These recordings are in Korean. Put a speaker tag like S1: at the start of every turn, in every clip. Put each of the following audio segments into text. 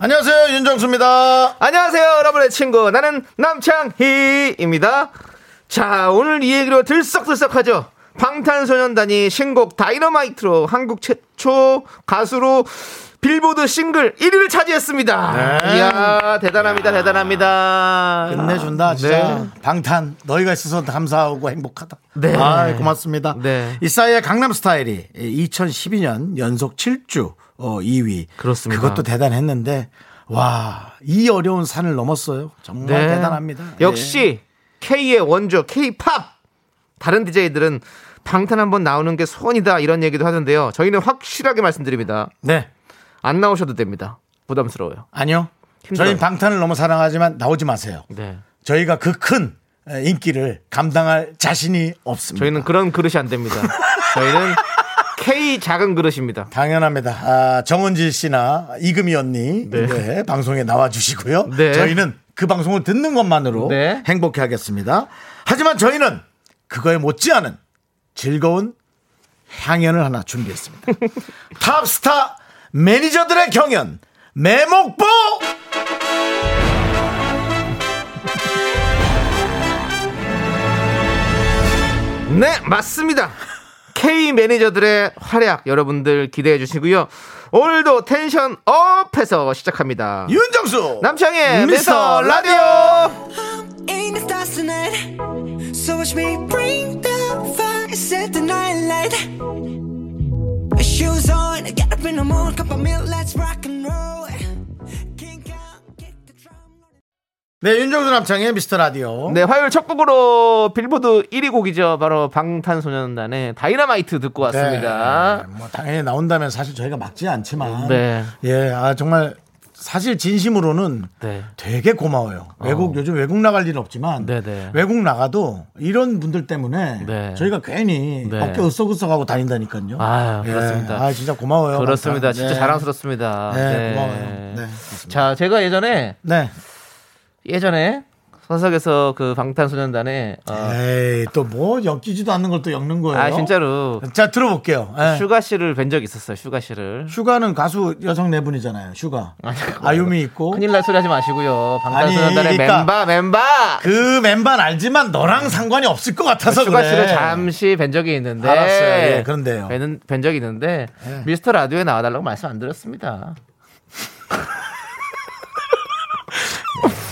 S1: 안녕하세요 윤정수입니다.
S2: 안녕하세요, 여러분의 친구. 나는 남창희입니다. 자, 오늘 이 얘기로 들썩들썩하죠. 방탄소년단이 신곡 다이너마이트로 한국 최초 가수로 빌보드 싱글 1위를 차지했습니다.
S1: 네.
S2: 이야, 대단합니다, 대단합니다.
S1: 끝내준다 진짜
S2: 네.
S1: 방탄 너희가 있어서 감사하고 행복하다.
S2: 네.
S1: 아 고맙습니다.
S2: 네.
S1: 이 사이의 강남 스타일이 2012년 연속 7주 어, 2위.
S2: 그렇습니다.
S1: 그것도 대단했는데 와 이 어려운 산을 넘었어요. 정말
S2: 네.
S1: 대단합니다.
S2: 역시 K의 원조 K-팝. 다른 DJ들은 방탄 한번 나오는 게 소원이다 이런 얘기도 하던데요. 저희는 확실하게 말씀드립니다.
S1: 네.
S2: 안 나오셔도 됩니다. 부담스러워요.
S1: 아니요. 저희 방탄을 너무 사랑하지만 나오지 마세요.
S2: 네.
S1: 저희가 그 큰 인기를 감당할 자신이 없습니다.
S2: 저희는 그런 그릇이 안 됩니다. 저희는 K 작은 그릇입니다.
S1: 당연합니다. 아, 정은지 씨나 이금희 언니
S2: 네.
S1: 네, 방송에 나와 주시고요.
S2: 네.
S1: 저희는 그 방송을 듣는 것만으로
S2: 네.
S1: 행복해 하겠습니다. 하지만 저희는 그거에 못지않은 즐거운 향연을 하나 준비했습니다. 탑스타 매니저들의 경연 매목보
S2: 네, 맞습니다. K 매니저들의 활약 여러분들 기대해 주시고요. 오늘도 tension up해서 시작합니다.
S1: 윤정수
S2: 남창의
S1: 미스터
S2: 라디오.
S3: Shoes on, get up in the morning, cup of milk, let's rock and roll.
S1: 네 윤정수 남창의 미스터 라디오
S2: 네, 화요일 첫 곡으로 빌보드 1위 곡이죠. 바로 방탄소년단의 다이너마이트 듣고 왔습니다.
S1: 네, 뭐 당연히 나온다면 사실 저희가 막지 않지만
S2: 네.
S1: 예, 아 정말 사실 진심으로는
S2: 네.
S1: 되게 고마워요. 외국 요즘 외국 나갈 일은 없지만
S2: 네네.
S1: 외국 나가도 이런 분들 때문에
S2: 네.
S1: 저희가 괜히
S2: 네.
S1: 어깨 으쓱으쓱하고 다닌다니까요. 예,
S2: 그렇습니다.
S1: 아 진짜 고마워요.
S2: 그렇습니다.
S1: 감사합니다.
S2: 진짜
S1: 네.
S2: 자랑스럽습니다.
S1: 네, 고마워요. 네.
S2: 자, 제가 예전에
S1: 네.
S2: 예전에 사석에서 그 방탄소년단의 어,
S1: 에이 또 뭐 엮이지도 않는 걸 또 엮는 거예요.
S2: 아 진짜로
S1: 자 들어볼게요. 예.
S2: 슈가 씨를 뵌 적 있었어요. 슈가 씨를.
S1: 슈가는 가수 여성 네 분이잖아요. 슈가. 아유미 있고.
S2: 큰일 날 소리 하지 마시고요. 방탄소년단의
S1: 그러니까
S2: 멤버 멤버.
S1: 그 멤버는 알지만 너랑 상관이 없을 것 같아서
S2: 슈가
S1: 그래.
S2: 씨를 잠시 뵌 적이 있는데.
S1: 알았어요. 예, 그런데요.
S2: 뵌, 뵌 적이 있는데
S1: 예.
S2: 미스터 라디오에 나와달라고 말씀 안 드렸습니다.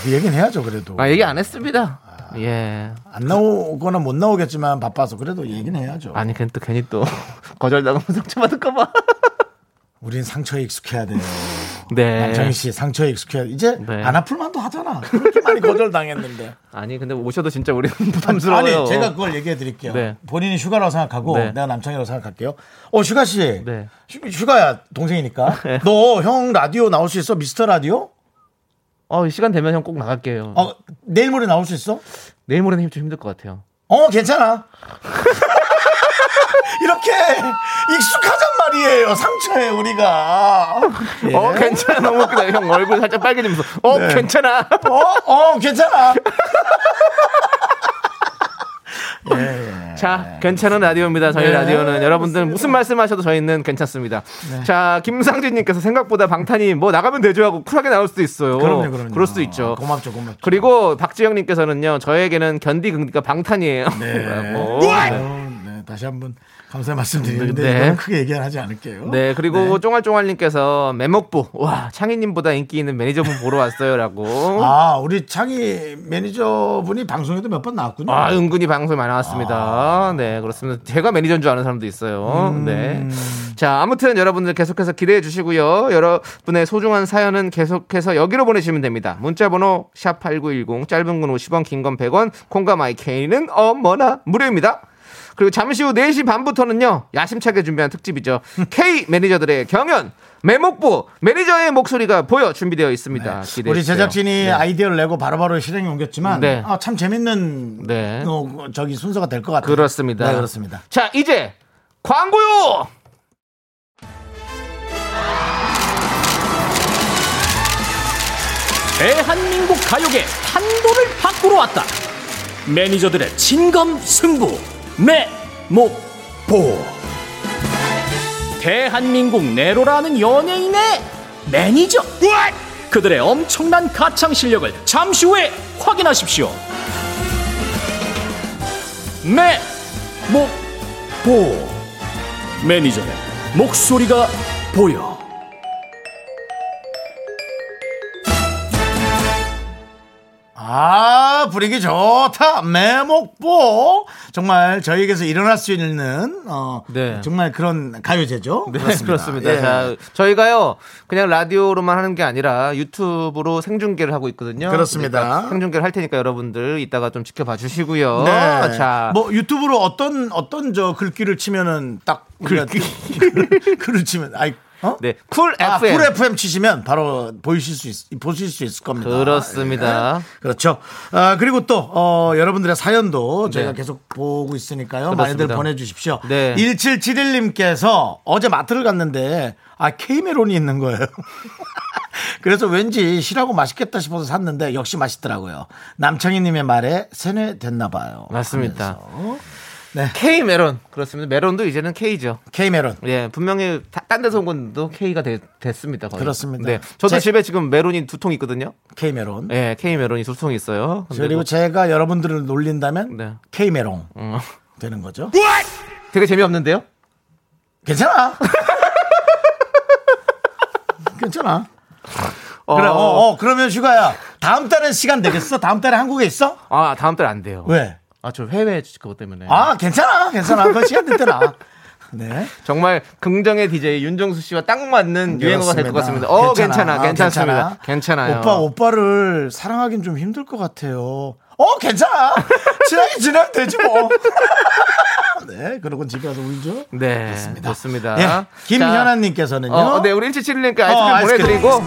S1: 그 얘기는 해야죠 그래도.
S2: 아 얘기 안 했습니다. 예.
S1: 안 나오거나 못 나오겠지만 바빠서 그래도 얘기는 해야죠.
S2: 아니 괜히 또 괜히 또 거절당하면 상처받을까봐.
S1: 우린 상처에 익숙해야 돼요.
S2: 네.
S1: 남창희 씨 상처에 익숙해야 돼. 이제
S2: 네.
S1: 안 아플 만도 하잖아. 그렇게 많이 거절당했는데.
S2: 아니 근데 오셔도 진짜 우리는 부담스러워요.
S1: 아니 제가 그걸 얘기해 드릴게요.
S2: 네.
S1: 본인이 휴가라고 생각하고
S2: 네.
S1: 내가 남창이라고 생각할게요. 어 휴가 씨.
S2: 네.
S1: 휴, 휴가야 동생이니까. 너 형 라디오 나올 수 있어? 미스터 라디오?
S2: 어 시간 되면 형 꼭 나갈게요.
S1: 어 내일 모레 나올 수 있어?
S2: 내일 모레는 좀 힘들 것 같아요.
S1: 어, 괜찮아. 이렇게 익숙하단 말이에요. 상처에 우리가. 예.
S2: 어 괜찮아 너무 웃기다. 형 얼굴 살짝 빨개지면서 어
S1: 네.
S2: 괜찮아.
S1: 어, 어, 괜찮아. 예, 예.
S2: 자, 괜찮은 라디오입니다. 저희
S1: 네,
S2: 라디오는 여러분들 무슨 말씀하셔도 저희는 괜찮습니다. 자, 김상진님께서 생각보다 방탄이 뭐 나가면 되죠 하고 쿨하게 나올 수도 있어요.
S1: 그럼요, 그럼요.
S2: 럴 수도 있죠.
S1: 고맙죠, 고맙죠.
S2: 그리고 박지영님께서는요, 저에게는 견디 긍디가 방탄이에요.
S1: 네. 네, 다시 한번 감사의 말씀 드리는데
S2: 네.
S1: 크게 얘기는 하지 않을게요.
S2: 네, 그리고 쫑알쫑알님께서 매목보 와 창희님보다 인기 있는 매니저분 보러 왔어요라고.
S1: 아, 우리 창희 매니저분이 방송에도 몇 번 나왔군요.
S2: 아, 은근히 방송에 많이 나왔습니다. 네, 그렇습니다. 제가 매니저인 줄 아는 사람도 있어요.
S1: 음.
S2: 네. 자, 아무튼 여러분들 계속해서 기대해 주시고요. 여러분의 소중한 사연은 계속해서 여기로 보내주시면 됩니다. 문자번호 샵 8910, 짧은 건 50원, 긴 건 100원, 콩과 마이케이는 어머나 무료입니다. 그리고 잠시 후 4시 반부터는요. 야심차게 준비한 특집이죠. K 매니저들의 경연 매목부 매니저의 목소리가 보여 준비되어 있습니다. 기대해
S1: 네. 우리. 제작진이
S2: 네.
S1: 아이디어를 내고 바로바로 실행에 옮겼지만
S2: 네.
S1: 아, 참 재밌는
S2: 네.
S1: 어, 저기 순서가 될 것 같아요.
S2: 그렇습니다.
S1: 네, 그렇습니다.
S2: 자, 이제 광고요.
S4: 대한민국 가요계 판도를 바꾸러 왔다. 매니저들의 진검 승부 매목보. 대한민국 내로라는 연예인의 매니저. 그들의 엄청난 가창 실력을 잠시 후에 확인하십시오. 매목보. 매니저의 목소리가 보여.
S1: 아, 분위기 좋다. 매목보. 정말 저희에게서 일어날 수 있는, 어,
S2: 네.
S1: 정말 그런 가요제죠.
S2: 네, 그렇습니다.
S1: 예.
S2: 자, 저희가요, 그냥 라디오로만 하는 게 아니라 유튜브로 생중계를 하고 있거든요.
S1: 그렇습니다.
S2: 그러니까 생중계를 할 테니까 여러분들 이따가 좀 지켜봐 주시고요.
S1: 네.
S2: 자,
S1: 뭐 유튜브로 어떤 어떤 저 글귀를 치면은 딱 글귀 글을 치면 아이 어?
S2: 네, Cool
S1: 아,
S2: FM.
S1: Cool FM 치시면 바로 보이실 수 있, 보실 수 있을 겁니다.
S2: 그렇습니다.
S1: 예. 그렇죠. 아, 그리고 또, 어, 여러분들의 사연도 저희가
S2: 네.
S1: 계속 보고 있으니까요.
S2: 그렇습니다.
S1: 많이들 보내주십시오.
S2: 네.
S1: 1771님께서 어제 마트를 갔는데, 아, K메론이 있는 거예요. 그래서 왠지 실하고 맛있겠다 싶어서 샀는데 역시 맛있더라고요. 남창희님의 말에 세뇌됐나 봐요.
S2: 맞습니다.
S1: 하면서. 네.
S2: K 메론. 그렇습니다. 메론도 이제는 K죠.
S1: K메론.
S2: 예, 분명히 다- 딴 데서 온 건도 K가 되- 됐습니다. 거의.
S1: 그렇습니다.
S2: 네. 저도
S1: 제-
S2: 집에 지금 메론이 두 통 있거든요.
S1: K메론.
S2: 예, K 메론이 두 통 있어요.
S1: 그리고
S2: 뭐-
S1: 제가 여러분들을 놀린다면
S2: 네.
S1: K메롱
S2: 어,
S1: 되는 거죠.
S2: 되게 재미없는데요?
S1: 괜찮아. 괜찮아.
S2: 어,
S1: 그래, 어, 어, 그러면 슈가야. 다음 달엔 시간 되겠어? 다음 달에 한국에 있어?
S2: 아, 다음 달 안 돼요.
S1: 왜?
S2: 아, 저 해외 그것 때문에.
S1: 아, 괜찮아. 괜찮아. 그 시간 될 때나. 네.
S2: 정말 긍정의 DJ 윤정수 씨와 딱 맞는 유행어가 될 것 같습니다. 어, 괜찮아,
S1: 아,
S2: 괜찮습니다. 괜찮아 요.
S1: 오빠, 오빠를 사랑하긴 좀 힘들 것 같아요. 어, 괜찮아. 친하게 지내면 되지 뭐. 네, 그러고 집에 가서 울죠.
S2: 네, 좋습니다.
S1: 예, 김현아님께서는요.
S2: 자, 어, 네, 우리 1771님께 아이스크림
S1: 어, 아이스크림.
S2: 보내드리고,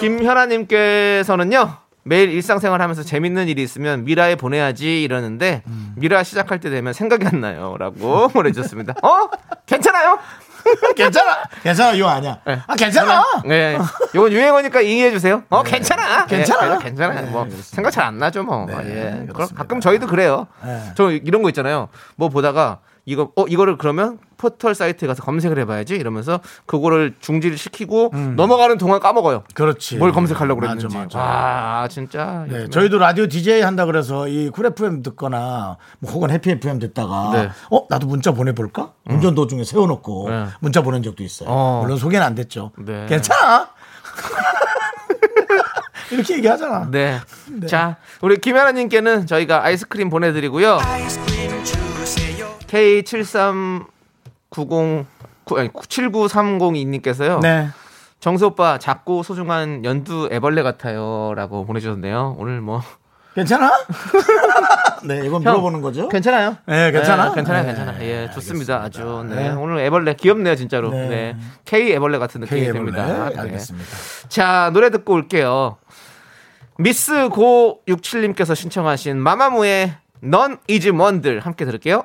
S2: 김현아님께서는요, 매일 일상생활 하면서 재밌는 일이 있으면 미라에 보내야지 이러는데,
S1: 음.
S2: 미라 시작할 때 되면 생각이 안 나요. 라고 보내주셨습니다. 어? 괜찮아요?
S1: 괜찮아. 괜찮아. 이거 아니야. 아, 괜찮아.
S2: 네. 요건 유행어니까 이해해 주세요. 어, 괜찮아.
S1: 괜찮아.
S2: 예, 괜찮아요.
S1: 네,
S2: 뭐. 생각 잘 안 나죠, 뭐.
S1: 네,
S2: 예. 그럼. 가끔 저희도 그래요.
S1: 네.
S2: 저 이런 거 있잖아요. 뭐 보다가, 이거, 어, 이거를 그러면 포털 사이트에 가서 검색을 해봐야지 이러면서 그거를 중지를 시키고 넘어가는 동안 까먹어요.
S1: 음. 그렇지.
S2: 뭘 검색하려고
S1: 맞아,
S2: 그랬는지.
S1: 맞아.
S2: 아, 진짜.
S1: 네, 저희도 라디오 DJ 한다 그래서 이쿨 FM 듣거나 뭐 혹은 해피 FM 듣다가
S2: 네.
S1: 어 나도 문자 보내볼까? 운전 도중에 세워놓고
S2: 네.
S1: 문자 보낸 적도 있어요.
S2: 어.
S1: 물론 소개는 안 됐죠.
S2: 네.
S1: 괜찮아. 이렇게 얘기하잖아.
S2: 네. 자, 우리 김연아님께는 저희가 아이스크림 보내드리고요. K7390 아니 79302님께서요.
S1: 네.
S2: 정수 오빠 작고 소중한 연두 애벌레 같아요라고 보내주셨네요. 오늘 뭐
S1: 괜찮아? 네, 이건 물어보는 거죠.
S2: 괜찮아요?
S1: 네, 괜찮아?
S2: 괜찮아요,
S1: 네,
S2: 괜찮아요.
S1: 네,
S2: 예, 좋습니다. 아주. 네.
S1: 네.
S2: 오늘 애벌레 귀엽네요, 진짜로.
S1: 네.
S2: 네. K 애벌레 같은 느낌이
S1: K. 해볼래?
S2: 네.
S1: 알겠습니다.
S2: 자, 노래 듣고 올게요. 미스 고 67님께서 신청하신 마마무의 넌 이즈 먼들 함께 들을게요.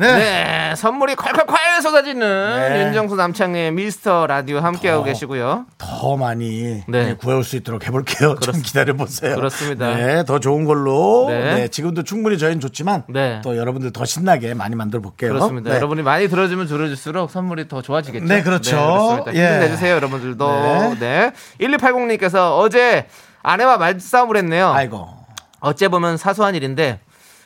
S1: 네.
S2: 네, 선물이 콸콸콸 쏟아지는
S1: 네.
S2: 윤정수 남창의 미스터 라디오 함께하고
S1: 더.
S2: 계시고요.
S1: 더 많이
S2: 네.
S1: 네, 구해올 수 있도록 해볼게요. 좀 기다려 보세요.
S2: 그렇습니다.
S1: 네, 더 좋은 걸로.
S2: 네.
S1: 네. 지금도 충분히 저희는 좋지만
S2: 네.
S1: 또 여러분들 더 신나게 많이 만들어 볼게요.
S2: 그렇습니다.
S1: 네.
S2: 여러분이 많이 들어주면 들어줄수록 선물이 더 좋아지겠죠.
S1: 네, 그렇죠.
S2: 그렇습니다.
S1: 예.
S2: 힘내주세요, 여러분들도.
S1: 네.
S2: 네. 1280님께서 어제 아내와 말싸움을 했네요.
S1: 아이고.
S2: 어째 보면 사소한 일인데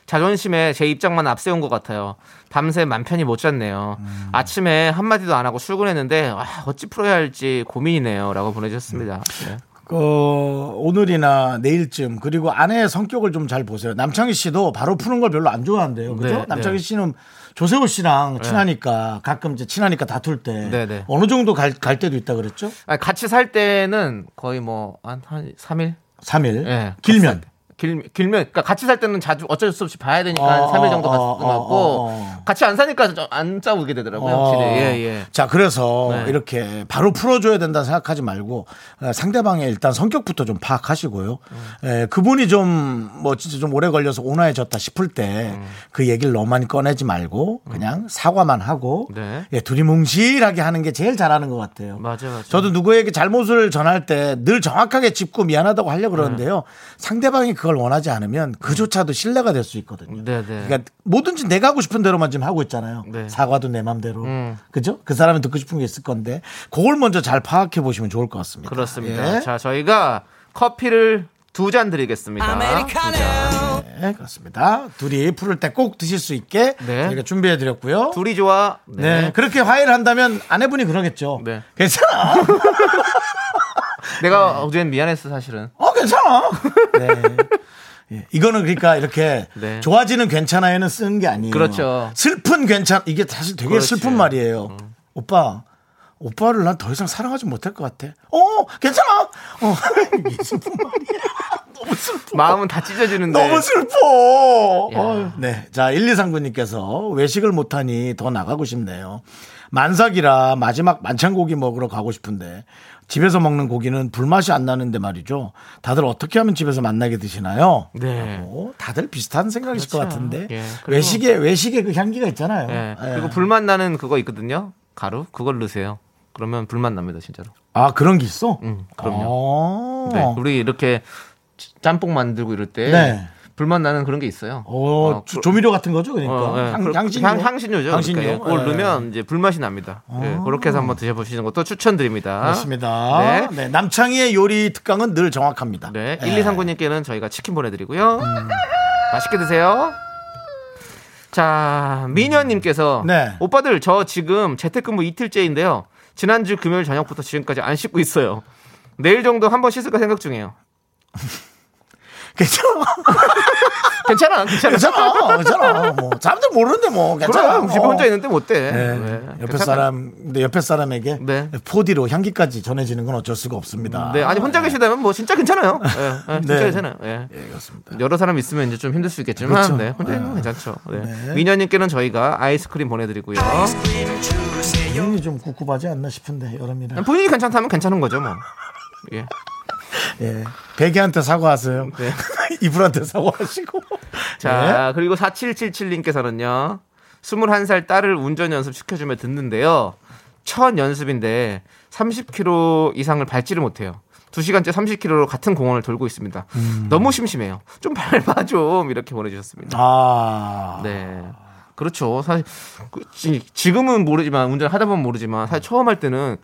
S2: 자존심에 제 입장만 앞세운 것 같아요. 밤새 맘 편히 못 잤네요.
S1: 음.
S2: 아침에 한마디도 안 하고 출근했는데 아, 어찌 풀어야 할지 고민이네요. 라고 보내주셨습니다. 네.
S1: 그 오늘이나 내일쯤 그리고 아내의 성격을 좀 잘 보세요. 남창희 씨도 바로 푸는 걸 별로 안 좋아한대요. 그죠?
S2: 네,
S1: 남창희
S2: 네.
S1: 씨는 조세호 씨랑 친하니까 가끔 이제 친하니까 다툴 때
S2: 네, 네.
S1: 어느 정도 갈, 갈 때도 있다 그랬죠?
S2: 아니, 같이 살 때는 거의 뭐, 한, 한 3일?
S1: 3일.
S2: 예.
S1: 길면.
S2: 길, 길면, 그러니까 같이 살 때는 자주 어쩔 수 없이 봐야 되니까
S1: 어,
S2: 한 3일 정도
S1: 어,
S2: 갔던
S1: 어,
S2: 것 같고,
S1: 어, 어.
S2: 같이 안 사니까 좀안 싸우게 되더라고요. 확실히.
S1: 어.
S2: 예, 예.
S1: 자, 그래서
S2: 네.
S1: 이렇게 바로 풀어줘야 된다 생각하지 말고 어, 상대방의 일단 성격부터 좀 파악하시고요.
S2: 음.
S1: 예, 그분이 좀 뭐 진짜 좀 오래 걸려서 온화해졌다 싶을 때
S2: 음.
S1: 그 얘기를 너무 많이 꺼내지 말고 그냥 사과만 하고
S2: 네.
S1: 예, 둘이 뭉실하게 하는 게 제일 잘하는 것 같아요.
S2: 맞아, 맞아.
S1: 저도 누구에게 잘못을 전할 때 늘 정확하게 짚고 미안하다고 하려고 그러는데요.
S2: 네.
S1: 상대방이 그걸 원하지 않으면 그조차도 신뢰가 될 수 있거든요.
S2: 네, 네.
S1: 그러니까 뭐든지 내가 하고 싶은 대로만 지금 하고 있잖아요.
S2: 네.
S1: 사과도 내 맘대로.
S2: 음.
S1: 그죠? 그 사람이 듣고 싶은 게 있을 건데 그걸 먼저 잘 파악해 보시면 좋을 것 같습니다.
S2: 그렇습니다.
S1: 예.
S2: 자, 저희가 커피를 두 잔 드리겠습니다. 두 잔.
S1: 네, 그렇습니다. 둘이 풀을 때 꼭 드실 수 있게
S2: 네.
S1: 저희가 준비해 드렸고요.
S2: 둘이 좋아.
S1: 네. 그렇게 화해를 한다면 아내분이 그러겠죠.
S2: 네.
S1: 괜찮아.
S2: 내가 어제는 미안했어, 사실은.
S1: 어, 괜찮아. 네. 예, 이거는 그러니까 이렇게
S2: 네.
S1: 좋아지는 괜찮아요는 쓰는 게 아니에요.
S2: 그렇죠.
S1: 슬픈 괜찮 이게 사실 되게
S2: 그렇지.
S1: 슬픈 말이에요. 오빠, 오빠를 난 더 이상 사랑하지 못할 것 같아. 어, 괜찮아. 어, 이게 슬픈 말이야. 너무 슬퍼.
S2: 마음은 다 찢어지는데.
S1: 너무 슬퍼.
S2: 야.
S1: 어휴. 네. 자, 1239님께서 외식을 못하니 더 나가고 싶네요. 만삭이라 마지막 만찬고기 먹으러 가고 싶은데 집에서 먹는 고기는 불맛이 안 나는데 말이죠. 다들 어떻게 하면 집에서 만나게 드시나요?
S2: 네.
S1: 어, 다들 비슷한 생각이실 것
S2: 그렇죠.
S1: 같은데
S2: 예,
S1: 외식에 외식에 그 향기가 있잖아요.
S2: 예.
S1: 예.
S2: 그리고 불맛 나는 그거 있거든요. 가루? 그걸 넣으세요. 그러면 불맛 납니다, 진짜로.
S1: 아 그런 게 있어?
S2: 음, 그럼요.
S1: 어.
S2: 네. 우리 이렇게 짬뽕 만들고 이럴 때
S1: 네.
S2: 불맛 나는 그런 게 있어요.
S1: 어,
S2: 어,
S1: 조-
S2: 그-
S1: 조미료 같은 거죠, 그러니까
S2: 어, 예.
S1: 향,
S2: 그-
S1: 향신료.
S2: 향, 향신료죠.
S1: 향신료.
S2: 그러니까 예. 그걸
S1: 예.
S2: 넣으면 이제 불맛이 납니다. 예, 그렇게 해서 한번 드셔보시는 것도 추천드립니다.
S1: 그렇습니다.
S2: 네.
S1: 네. 남창희의 요리 특강은 늘 정확합니다.
S2: 네.
S1: 예.
S2: 1239님께는 저희가 치킨 보내드리고요. 맛있게 드세요. 자, 미녀님께서
S1: 네.
S2: 오빠들 저 지금 재택근무 이틀째인데요. 지난주 금요일 저녁부터 지금까지 안 씻고 있어요. 내일 정도 한번 씻을까 생각 중이에요.
S1: 괜찮아.
S2: 괜찮아, 괜찮아.
S1: 괜찮아. 괜찮아. 뭐 사람들 모르는데 뭐 괜찮아.
S2: 그럼 집에
S1: 어.
S2: 혼자 있는데 못 돼.
S1: 네.
S2: 네,
S1: 옆에
S2: 괜찮아.
S1: 사람, 근데 옆에 사람에게
S2: 네.
S1: 4D로 향기까지 전해지는 건 어쩔 수가 없습니다.
S2: 네, 아니 혼자 계시다면 뭐 진짜 괜찮아요. 예, 예, 진짜
S1: 네.
S2: 괜찮아요. 예.
S1: 예, 그렇습니다.
S2: 여러 사람 있으면 이제 좀 힘들 수 있겠지만
S1: 그렇죠.
S2: 네, 혼자 있는 건 괜찮죠. 네.
S1: 네.
S2: 미녀님께는 저희가 아이스크림 보내드리고요.
S1: 기분이 좀 꿉꿉하지 않나 싶은데 여름이라.
S2: 본인이 괜찮다면 괜찮은 거죠, 뭐. 예.
S1: 예. 베개한테 사과하세요.
S2: 네.
S1: 이불한테 사과하시고.
S2: 자, 그리고 4777님께서는요. 21살 딸을 운전 연습 시켜주며 듣는데요. 첫 연습인데 30km 이상을 밟지를 못해요. 2시간째 30km로 같은 공원을 돌고 있습니다. 너무 심심해요. 좀 밟아 좀 이렇게 보내주셨습니다.
S1: 아.
S2: 네. 그렇죠. 사실 그, 지- 지금은 모르지만 운전하다 보면 모르지만 사실 처음 할 때는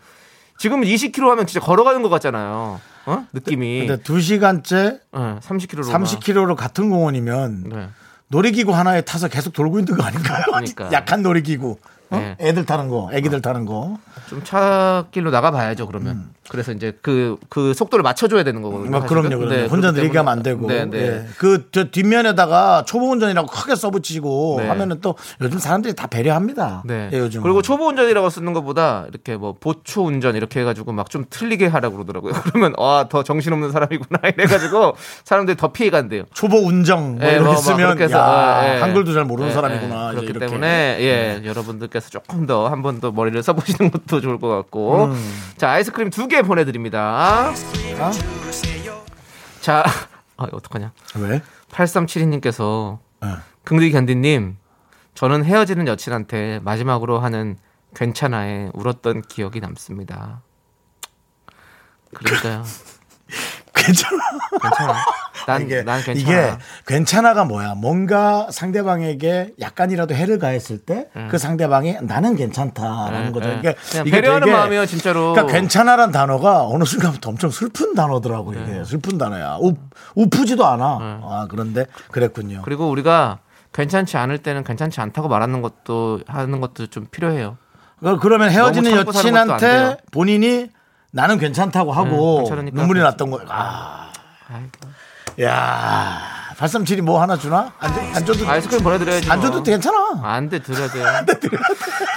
S2: 지금 20km 하면 진짜 걸어가는 것 같잖아요. 어? 느낌이.
S1: 근데 2시간째
S2: 네, 30km로.
S1: 30km로 같은 공원이면
S2: 네.
S1: 놀이기구 하나에 타서 계속 돌고 있는 거 아닌가요?
S2: 그러니까.
S1: 약한 놀이기구. 어?
S2: 네.
S1: 애들 타는 거, 애기들 타는 거.
S2: 좀 차길로 나가봐야죠 그러면. 그래서 이제 그그 속도를 맞춰줘야 되는 거거든요.
S1: 뭐
S2: 사실은.
S1: 그럼요, 그럼요.
S2: 네,
S1: 혼자 느리게 하면 안 되고.
S2: 네, 네.
S1: 예. 그, 저 뒷면에다가 초보 운전이라고 크게 써붙이고
S2: 네.
S1: 하면은 또 요즘 사람들이 다 배려합니다.
S2: 네.
S1: 예, 요즘.
S2: 그리고 초보 운전이라고 쓰는 것보다 이렇게 뭐 보초 운전 이렇게 해가지고 막 좀 틀리게 하라고 그러더라고요. 그러면 아더 정신없는 사람이구나 이래가지고 사람들이 더 피해 간대요.
S1: 초보 운정 뭐
S2: 예,
S1: 이렇게
S2: 뭐, 막
S1: 쓰면
S2: 해서,
S1: 야,
S2: 예, 예.
S1: 한글도 잘 모르는
S2: 예,
S1: 사람이구나.
S2: 그렇기
S1: 이렇게. 네.
S2: 때문에 예, 여러분들께 서 조금 더 한 번 더 머리를 써보시는 것도 좋을 것 같고
S1: 음.
S2: 자 아이스크림 두 개 보내드립니다.
S1: 아?
S2: 자 아, 어떡하냐?
S1: 왜?
S2: 8372님께서
S1: 예.
S2: 긍디 견디님 저는 헤어지는 여친한테 마지막으로 하는 괜찮아에 울었던 기억이 남습니다. 그러니까요.
S1: 괜찮아.
S2: 괜찮아. 난,
S1: 이게,
S2: 난 괜찮아.
S1: 이게 괜찮아가 뭐야? 뭔가 상대방에게 약간이라도 해를 가했을 때그 상대방이 나는 괜찮다라는
S2: 네,
S1: 거죠.
S2: 네.
S1: 그러니까 이게
S2: 배려하는
S1: 되게-
S2: 마음이요, 진짜로.
S1: 그러니까 괜찮아란 단어가 어느 순간부터 엄청 슬픈 단어더라고
S2: 네.
S1: 이게 슬픈 단어야. 우, 우프지도 않아. 아 그런데 그랬군요.
S2: 그리고 우리가 괜찮지 않을 때는 괜찮지 않다고 말하는 것도 하는 것도 좀 필요해요.
S1: 그- 그러면 헤어지는. 여친한테 본인이 나는 괜찮다고 하고
S2: 네, 괜찮으니까
S1: 눈물이 났던 거. 아,
S2: 아이고.
S1: 야, 837이 뭐 하나 주나? 안, 줘- 안 줘도
S2: 아이스크림 보내드려야지.
S1: 안
S2: 뭐.
S1: 줘도 괜찮아.
S2: 안 돼, 드려야 돼.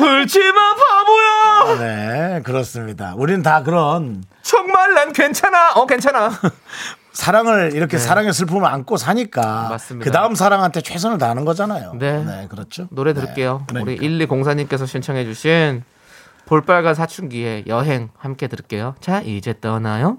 S2: 울지마, 바보야!
S1: 네, 그렇습니다. 우리는 다 그런
S2: 정말 난 괜찮아. 어, 괜찮아.
S1: 사랑을 이렇게 사랑의 슬픔을 안고 사니까
S2: 네. 맞습니다.
S1: 그 다음 사랑한테 최선을 다하는 거잖아요.
S2: 네.
S1: 그렇죠.
S2: 노래
S1: 네,
S2: 들을게요.
S1: 그러니까.
S2: 우리 1204님께서 신청해주신 볼빨간 사춘기의 여행 함께 들을게요. 자, 이제 떠나요.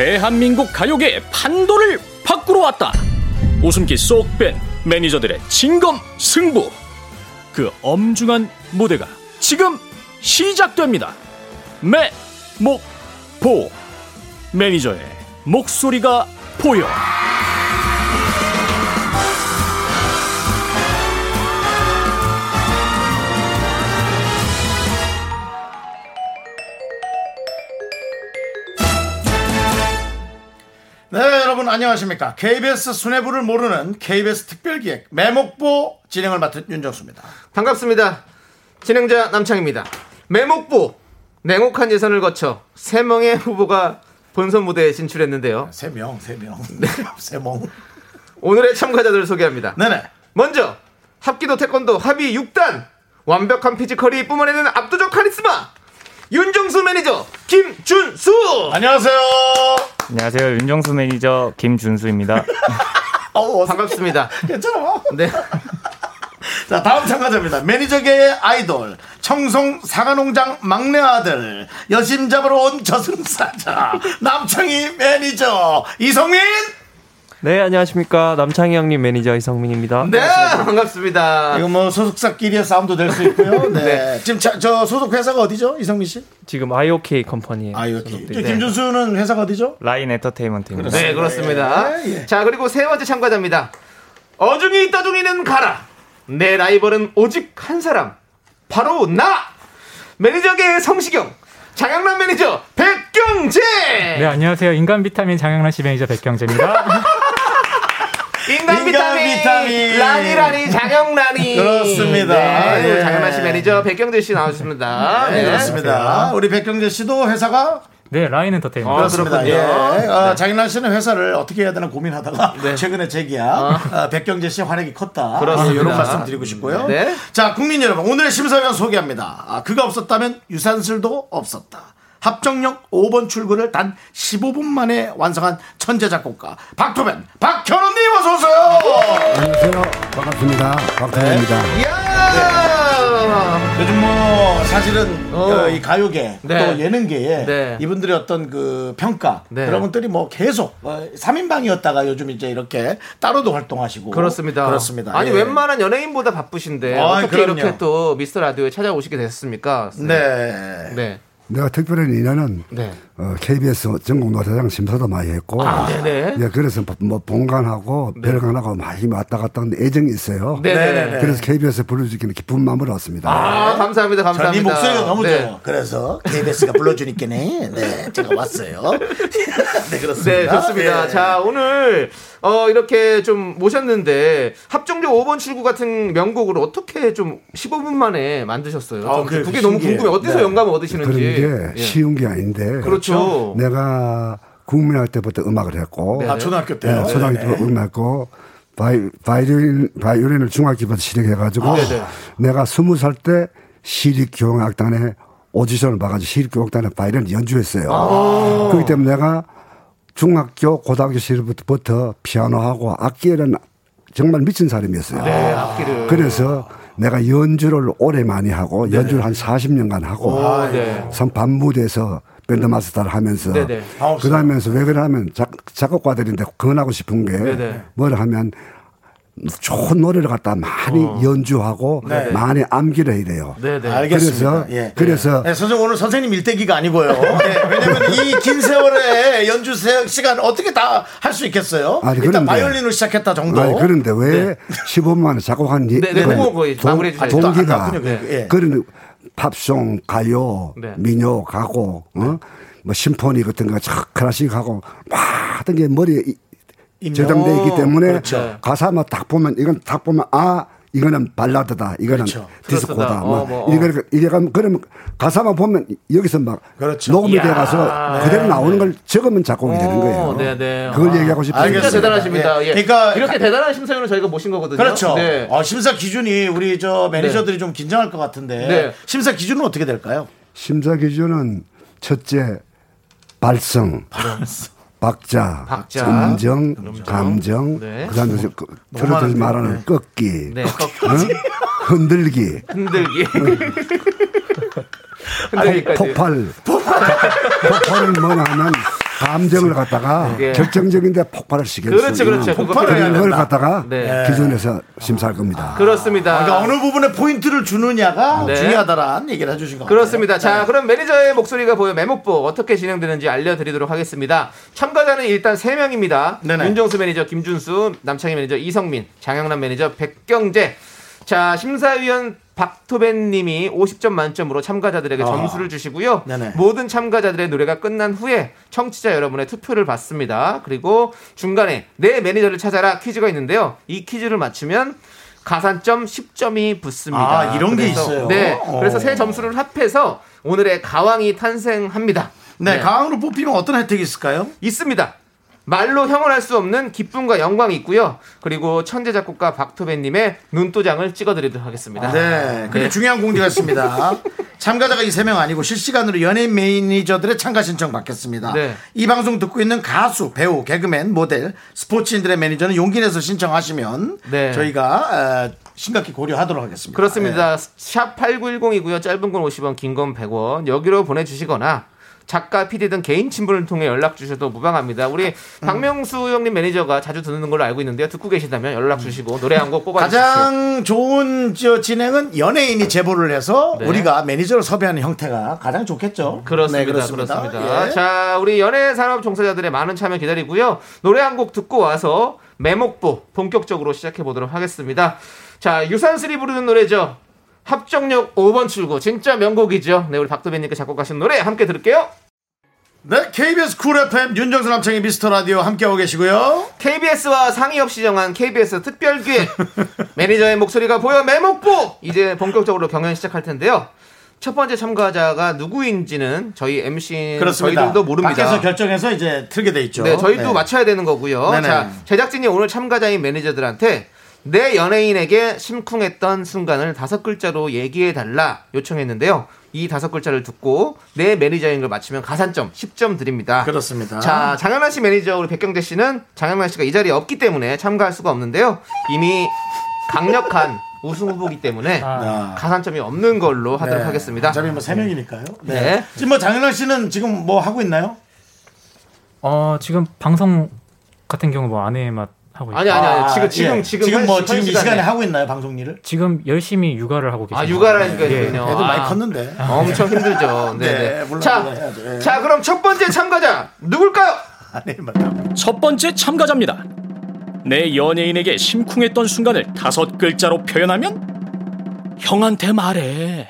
S4: 대한민국 가요계의 판도를 바꾸러 왔다. 웃음기 쏙 뺀 매니저들의 진검 승부. 그 엄중한 무대가 지금 시작됩니다. 매, 목, 보. 매니저의 목소리가 보여.
S1: 여러분 안녕하십니까? KBS 수뇌부도 모르는 KBS 특별기획 매목보 진행을 맡은 윤정수입니다.
S2: 반갑습니다. 진행자 남창희입니다. 매목보 냉혹한 예선을 거쳐 세 명의 후보가 본선 무대에 진출했는데요.
S1: 세 명, 세 명,
S2: 네.
S1: 세 명.
S2: 오늘의 참가자들을 소개합니다.
S1: 네네.
S2: 먼저 합기도 태권도 합이 6단 완벽한 physical이 뿜어내는 압도적 카리스마 윤정수 매니저 김준수
S1: 안녕하세요.
S5: 안녕하세요. 윤정수 매니저 김준수입니다.
S1: 어우, 어서-
S2: 반갑습니다.
S1: 괜찮아.
S2: 네.
S1: 자, 다음 참가자입니다. 매니저계의 아이돌, 청송 사과농장 막내 아들, 여심 잡으러 온 저승사자, 남창희 매니저, 이성민!
S5: 네, 안녕하십니까. 남창희 형님 매니저 이성민입니다.
S2: 네, 반갑습니다.
S1: 이거 뭐 소속사끼리의 싸움도 될 수 있고요. 네. 지금 자- 저 소속 회사가 어디죠? 이성민 씨?
S5: 지금 IOK 컴퍼니에
S1: 아, 이렇게.
S5: 소속돼
S1: 김준수는 회사가 어디죠?
S5: 라인 엔터테인먼트입니다.
S2: 네, 그렇습니다.
S1: 예, 예.
S2: 자, 그리고 세 번째 참가자입니다. 어중이 떠중이는 가라. 내 라이벌은 오직 한 사람. 바로 나! 매니저계의 성시경. 장영란 매니저 백경재!
S6: 네, 안녕하세요. 인간 비타민 장영란 씨 매니저 백경재입니다.
S2: 인간
S1: 인간
S2: 비타민,
S1: 비타민.
S2: 라니라니 장영란이
S1: 그렇습니다.
S2: 네,
S1: 예.
S2: 장영란 씨 매니저 백경재 씨 나오셨습니다.
S1: 네, 그렇습니다. 우리 백경재 씨도 회사가
S6: 네, 라인 엔터테인먼트.
S2: 아,
S1: 그렇습니다. 예. 어,
S2: 네.
S1: 장인환 씨는 회사를 어떻게 해야 되나 고민하다가 최근에 제기야 어, 백경재 씨 활약이 컸다.
S2: 그렇습니다.
S1: 어, 이런 말씀 드리고 싶고요.
S2: 네.
S1: 자, 국민 여러분 오늘의 심사위원 소개합니다. 아, 그가 없었다면 유산슬도 없었다. 합정역 5번 출구를 단 15분 만에 완성한 천재 작곡가 박토벤 박현원님 어서 오세요.
S7: 안녕하세요. 반갑습니다. 박태입니다.
S2: 이야!
S1: 요즘 뭐 사실은
S2: 어.
S1: 어, 이 가요계
S2: 네.
S1: 또 예능계에
S2: 네.
S1: 이분들의 어떤 그 평가
S2: 네.
S1: 그런 것들이 뭐 계속 어, 3인방이었다가 요즘 이제 이렇게 따로도 활동하시고
S2: 그렇습니다.
S1: 그렇습니다.
S2: 아니
S1: 예.
S2: 웬만한 연예인보다 바쁘신데
S1: 아이,
S2: 어떻게
S1: 그럼요.
S2: 이렇게 또 미스터 라디오에 찾아오시게 됐습니까?
S1: 네.
S2: 네.
S7: 내가 특별한 인연은
S2: 네.
S7: 어, KBS 전국 노사장 심사도 많이 했고,
S2: 아, 네네.
S7: 예, 그래서 뭐 본관하고 별관하고 많이 왔다 갔다 하는 애정이 있어요.
S2: 네네네.
S7: 그래서 KBS 불러주기는 기쁜 마음으로 왔습니다.
S2: 아, 감사합니다.
S1: 저네
S2: 감사합니다.
S1: 목소리가 너무
S2: 네.
S1: 좋아요. 그래서 KBS가 불러주니까네. 네, 제가 왔어요. 네, 그렇습니다.
S2: 네, 좋습니다.
S1: 예.
S2: 자, 오늘 어 이렇게 좀 모셨는데 합정역 5번 출구 같은 명곡을 어떻게 좀 15분 만에 만드셨어요?
S1: 아,
S2: 좀
S1: 그-
S2: 그게
S1: 그
S2: 너무
S1: 신기해요.
S2: 궁금해. 어디서
S1: 네.
S2: 영감을
S7: 그런
S2: 얻으시는지.
S7: 게
S2: 예.
S7: 쉬운 게 아닌데.
S2: 그렇죠.
S7: 내가 국민학교 때부터 음악을 했고
S1: 아, 초등학교 때요?
S7: 네, 초등학교
S1: 네네.
S7: 때부터 음악했고 바이, 바이올린, 바이올린을 중학교부터 시작해가지고
S2: 네네.
S7: 내가 스무 살 때 시립교향악단에 오디션을 봐가지고 시립교향악단에 바이올린 연주했어요. 그렇기 때문에 내가 중학교, 고등학교 시절부터 피아노하고 악기에는 정말 미친 사람이었어요.
S2: 네, 악기를.
S7: 그래서 내가 연주를 오래 많이 하고 연주를 한 40년간 하고
S2: 아, 네.
S7: 선 밤무대에서 밴드 마스터를 하면서
S2: 네네.
S7: 그러면서 왜 그러냐면 작, 작곡가들인데 권하고 싶은 게
S2: 네네.
S7: 뭘 하면 좋은 노래를 갖다 많이 연주하고
S1: 네.
S7: 많이 암기를 해야 돼요.
S2: 네, 네.
S1: 알겠습니다.
S7: 그래서
S1: 예.
S7: 그래서
S1: 네, 선생 오늘 선생님 일대기가 아니고요. 네, 왜냐면 이 긴 세월의 연주 세- 시간 어떻게 다 할 수 있겠어요?
S7: 아니,
S1: 일단
S7: 그런데-
S1: 바이올린으로 시작했다 정도.
S7: 아니, 그런데 왜 15분 만에 작곡한 이-
S2: 네, 네,
S7: 그
S2: 거의
S7: 동-. 동기가
S1: 아깝군요, 그거. 예.
S7: 그런 팝송, 가요,
S2: 네.
S7: 민요, 가고, 어? 뭐 심포니 같은 거, 촥 클래식 하고 막 하던 게 머리에 저장돼 있기 때문에
S1: 그렇죠.
S7: 가사만 딱 보면 이건 딱 보면 아 이거는 발라드다, 이거는
S1: 그렇죠.
S7: 디스코다. 뭐
S2: 어, 뭐, 어.
S7: 이게 이게 가면 그러면 가사만 보면 여기서 막
S1: 그렇죠.
S7: 녹음이. 돼 가서 그대로 나오는 걸 적으면 작곡이 되는 거예요.
S2: 오, 네, 네.
S7: 그걸
S2: 아,
S7: 얘기하고 싶어요.
S1: 알겠습니다.
S2: 진짜 대단하십니다.
S1: 예.
S2: 예.
S1: 그러니까
S2: 이렇게 대단한 심사위원을 저희가 모신 거거든요.
S1: 그렇죠.
S2: 네.
S1: 어, 심사 기준이 우리 저 매니저들이 좀 긴장할 것 같은데
S2: 네.
S1: 심사 기준은 어떻게 될까요?
S7: 심사 기준은 첫째 발성, 박자,
S2: 박자,
S7: 음정, 감정,
S2: 네.
S7: 그다음에 그, 트로트 말하는 꺾기,
S2: 네, 꺾기.
S7: 어? 흔들기,
S2: 흔들기.
S7: 폭,
S2: 흔들기까지.
S7: 폭발, 폭발은 뭐냐 하면 감정을 갖다가
S2: 예.
S7: 결정적인데 폭발을 시키는
S2: 그렇죠, 그렇죠.
S1: 폭발을
S7: 걸. 갖다가
S2: 네.
S7: 기준에서 심사할 겁니다.
S2: 그렇습니다.
S1: 그러니까 어느 부분에 포인트를 주느냐가
S2: 네.
S1: 중요하다라는 얘기를 해주신 것 같아요.
S2: 그렇습니다.
S1: 네.
S2: 자, 그럼 매니저의 목소리가 보여 매목보 어떻게 진행되는지 알려드리도록 하겠습니다. 참가자는 일단 3명입니다.
S1: 네네.
S2: 윤정수 매니저 김준수, 남창희 매니저 이성민, 장영란 매니저 백경재. 자, 심사위원 박토벤 님이 50점 만점으로 참가자들에게
S1: 아.
S2: 점수를 주시고요.
S1: 네네.
S2: 모든 참가자들의 노래가 끝난 후에 청취자 여러분의 투표를 받습니다. 그리고 중간에 내 매니저를 찾아라 퀴즈가 있는데요. 이 퀴즈를 맞추면 가산점 10점이 붙습니다.
S1: 아, 이런 게
S2: 그래서-
S1: 있어요?
S2: 네. 그래서
S1: 어.
S2: 세 점수를 합해서 오늘의 가왕이 탄생합니다.
S1: 네, 강으로 뽑히면 어떤 혜택이 있을까요?
S2: 있습니다. 말로 형언할 수 없는 기쁨과 영광이 있고요. 그리고 천재 작곡가 박토배님의 눈도장을 찍어드리도록 하겠습니다.
S1: 네. 근데
S2: 네.
S1: 중요한 공지가 있습니다. 참가자가 이 세 명 아니고 실시간으로 연예인 매니저들의 참가 신청 받겠습니다.
S2: 네.
S1: 이 방송 듣고 있는 가수, 배우, 개그맨, 모델, 스포츠인들의 매니저는 용기 내서 신청하시면
S2: 네.
S1: 저희가 어, 심각히 고려하도록 하겠습니다.
S2: 그렇습니다. 샵 8910이고요. 짧은 건 50원, 긴 건 100원. 여기로 보내주시거나 작가, PD 등 개인 친분을 통해 연락 주셔도 무방합니다. 우리 박명수 형님 매니저가 자주 듣는 걸로 알고 있는데요. 듣고 계시다면 연락 주시고 노래 한 곡 뽑아주십시오.
S1: 가장 좋은 저 진행은 연예인이 제보를 해서
S2: 네.
S1: 우리가 매니저를 섭외하는 형태가 가장 좋겠죠.
S2: 그렇습니다.
S1: 네,
S2: 그렇습니다.
S1: 예.
S2: 자, 우리 연예 산업 종사자들의 많은 참여 기다리고요. 노래 한 곡 듣고 와서 매목보 본격적으로 시작해 보도록 하겠습니다. 자, 유산슬이 부르는 노래죠. 합정역 5번 출구. 진짜 명곡이죠. 네, 우리 박토벤님께 작곡하신 노래 함께 들을게요.
S1: 네, KBS Cool FM 윤정수 남창희 미스터 라디오 함께하고 계시고요.
S2: KBS와 상의 없이 정한 KBS 특별기획 매니저의 목소리가 보여 매목보 이제 본격적으로 경연 시작할 텐데요. 첫 번째 참가자가 누구인지는 저희 MC
S1: 그렇습니다.
S2: 저희들도 모릅니다.
S1: 밖에서 결정해서 이제 틀게 돼 있죠.
S2: 네, 저희도
S1: 네.
S2: 맞춰야 되는 거고요.
S1: 네네.
S2: 자, 제작진이 오늘 참가자인 매니저들한테 내 연예인에게 심쿵했던 순간을 다섯 글자로 얘기해 달라 요청했는데요. 이 다섯 글자를 듣고 내 매니저인 걸 맞추면 가산점 10점 드립니다.
S1: 그렇습니다.
S2: 자, 장영란 씨 매니저 우리 백경재 씨는 장영란 씨가 이 자리에 없기 때문에 참가할 수가 없는데요. 이미 강력한 우승 후보기 때문에
S1: 아.
S2: 가산점이 없는 걸로 하도록
S1: 네.
S2: 하겠습니다.
S1: 어차피 뭐세 명이니까요. 네.
S2: 네.
S1: 지금 뭐 장현아 씨는 지금 뭐 하고 있나요?
S6: 어 지금 방송 같은 경우 뭐 아내만 하고 있고
S2: 아니 아니 아니
S1: 아,
S2: 지금 지금
S1: 예.
S2: 지금
S1: 지금 뭐
S2: 현-
S1: 지금
S2: 이현
S1: 시간에 하고 있나요 방송 일을?
S6: 지금 열심히 육아를 하고 계십니다.
S2: 아 육아라니까
S6: 예.
S2: 있군요.
S1: 애도 많이
S2: 아.
S1: 컸는데.
S2: 엄청 힘들죠. 네.
S1: 네,
S2: 네.
S1: 물론
S2: 자,
S1: 물론. 예.
S2: 자, 그럼 첫 번째 참가자 누굴까요?
S1: 아니 맞다.
S4: 첫 번째 참가자입니다. 내 연예인에게 심쿵했던 순간을 다섯 글자로 표현하면 형한테 말해.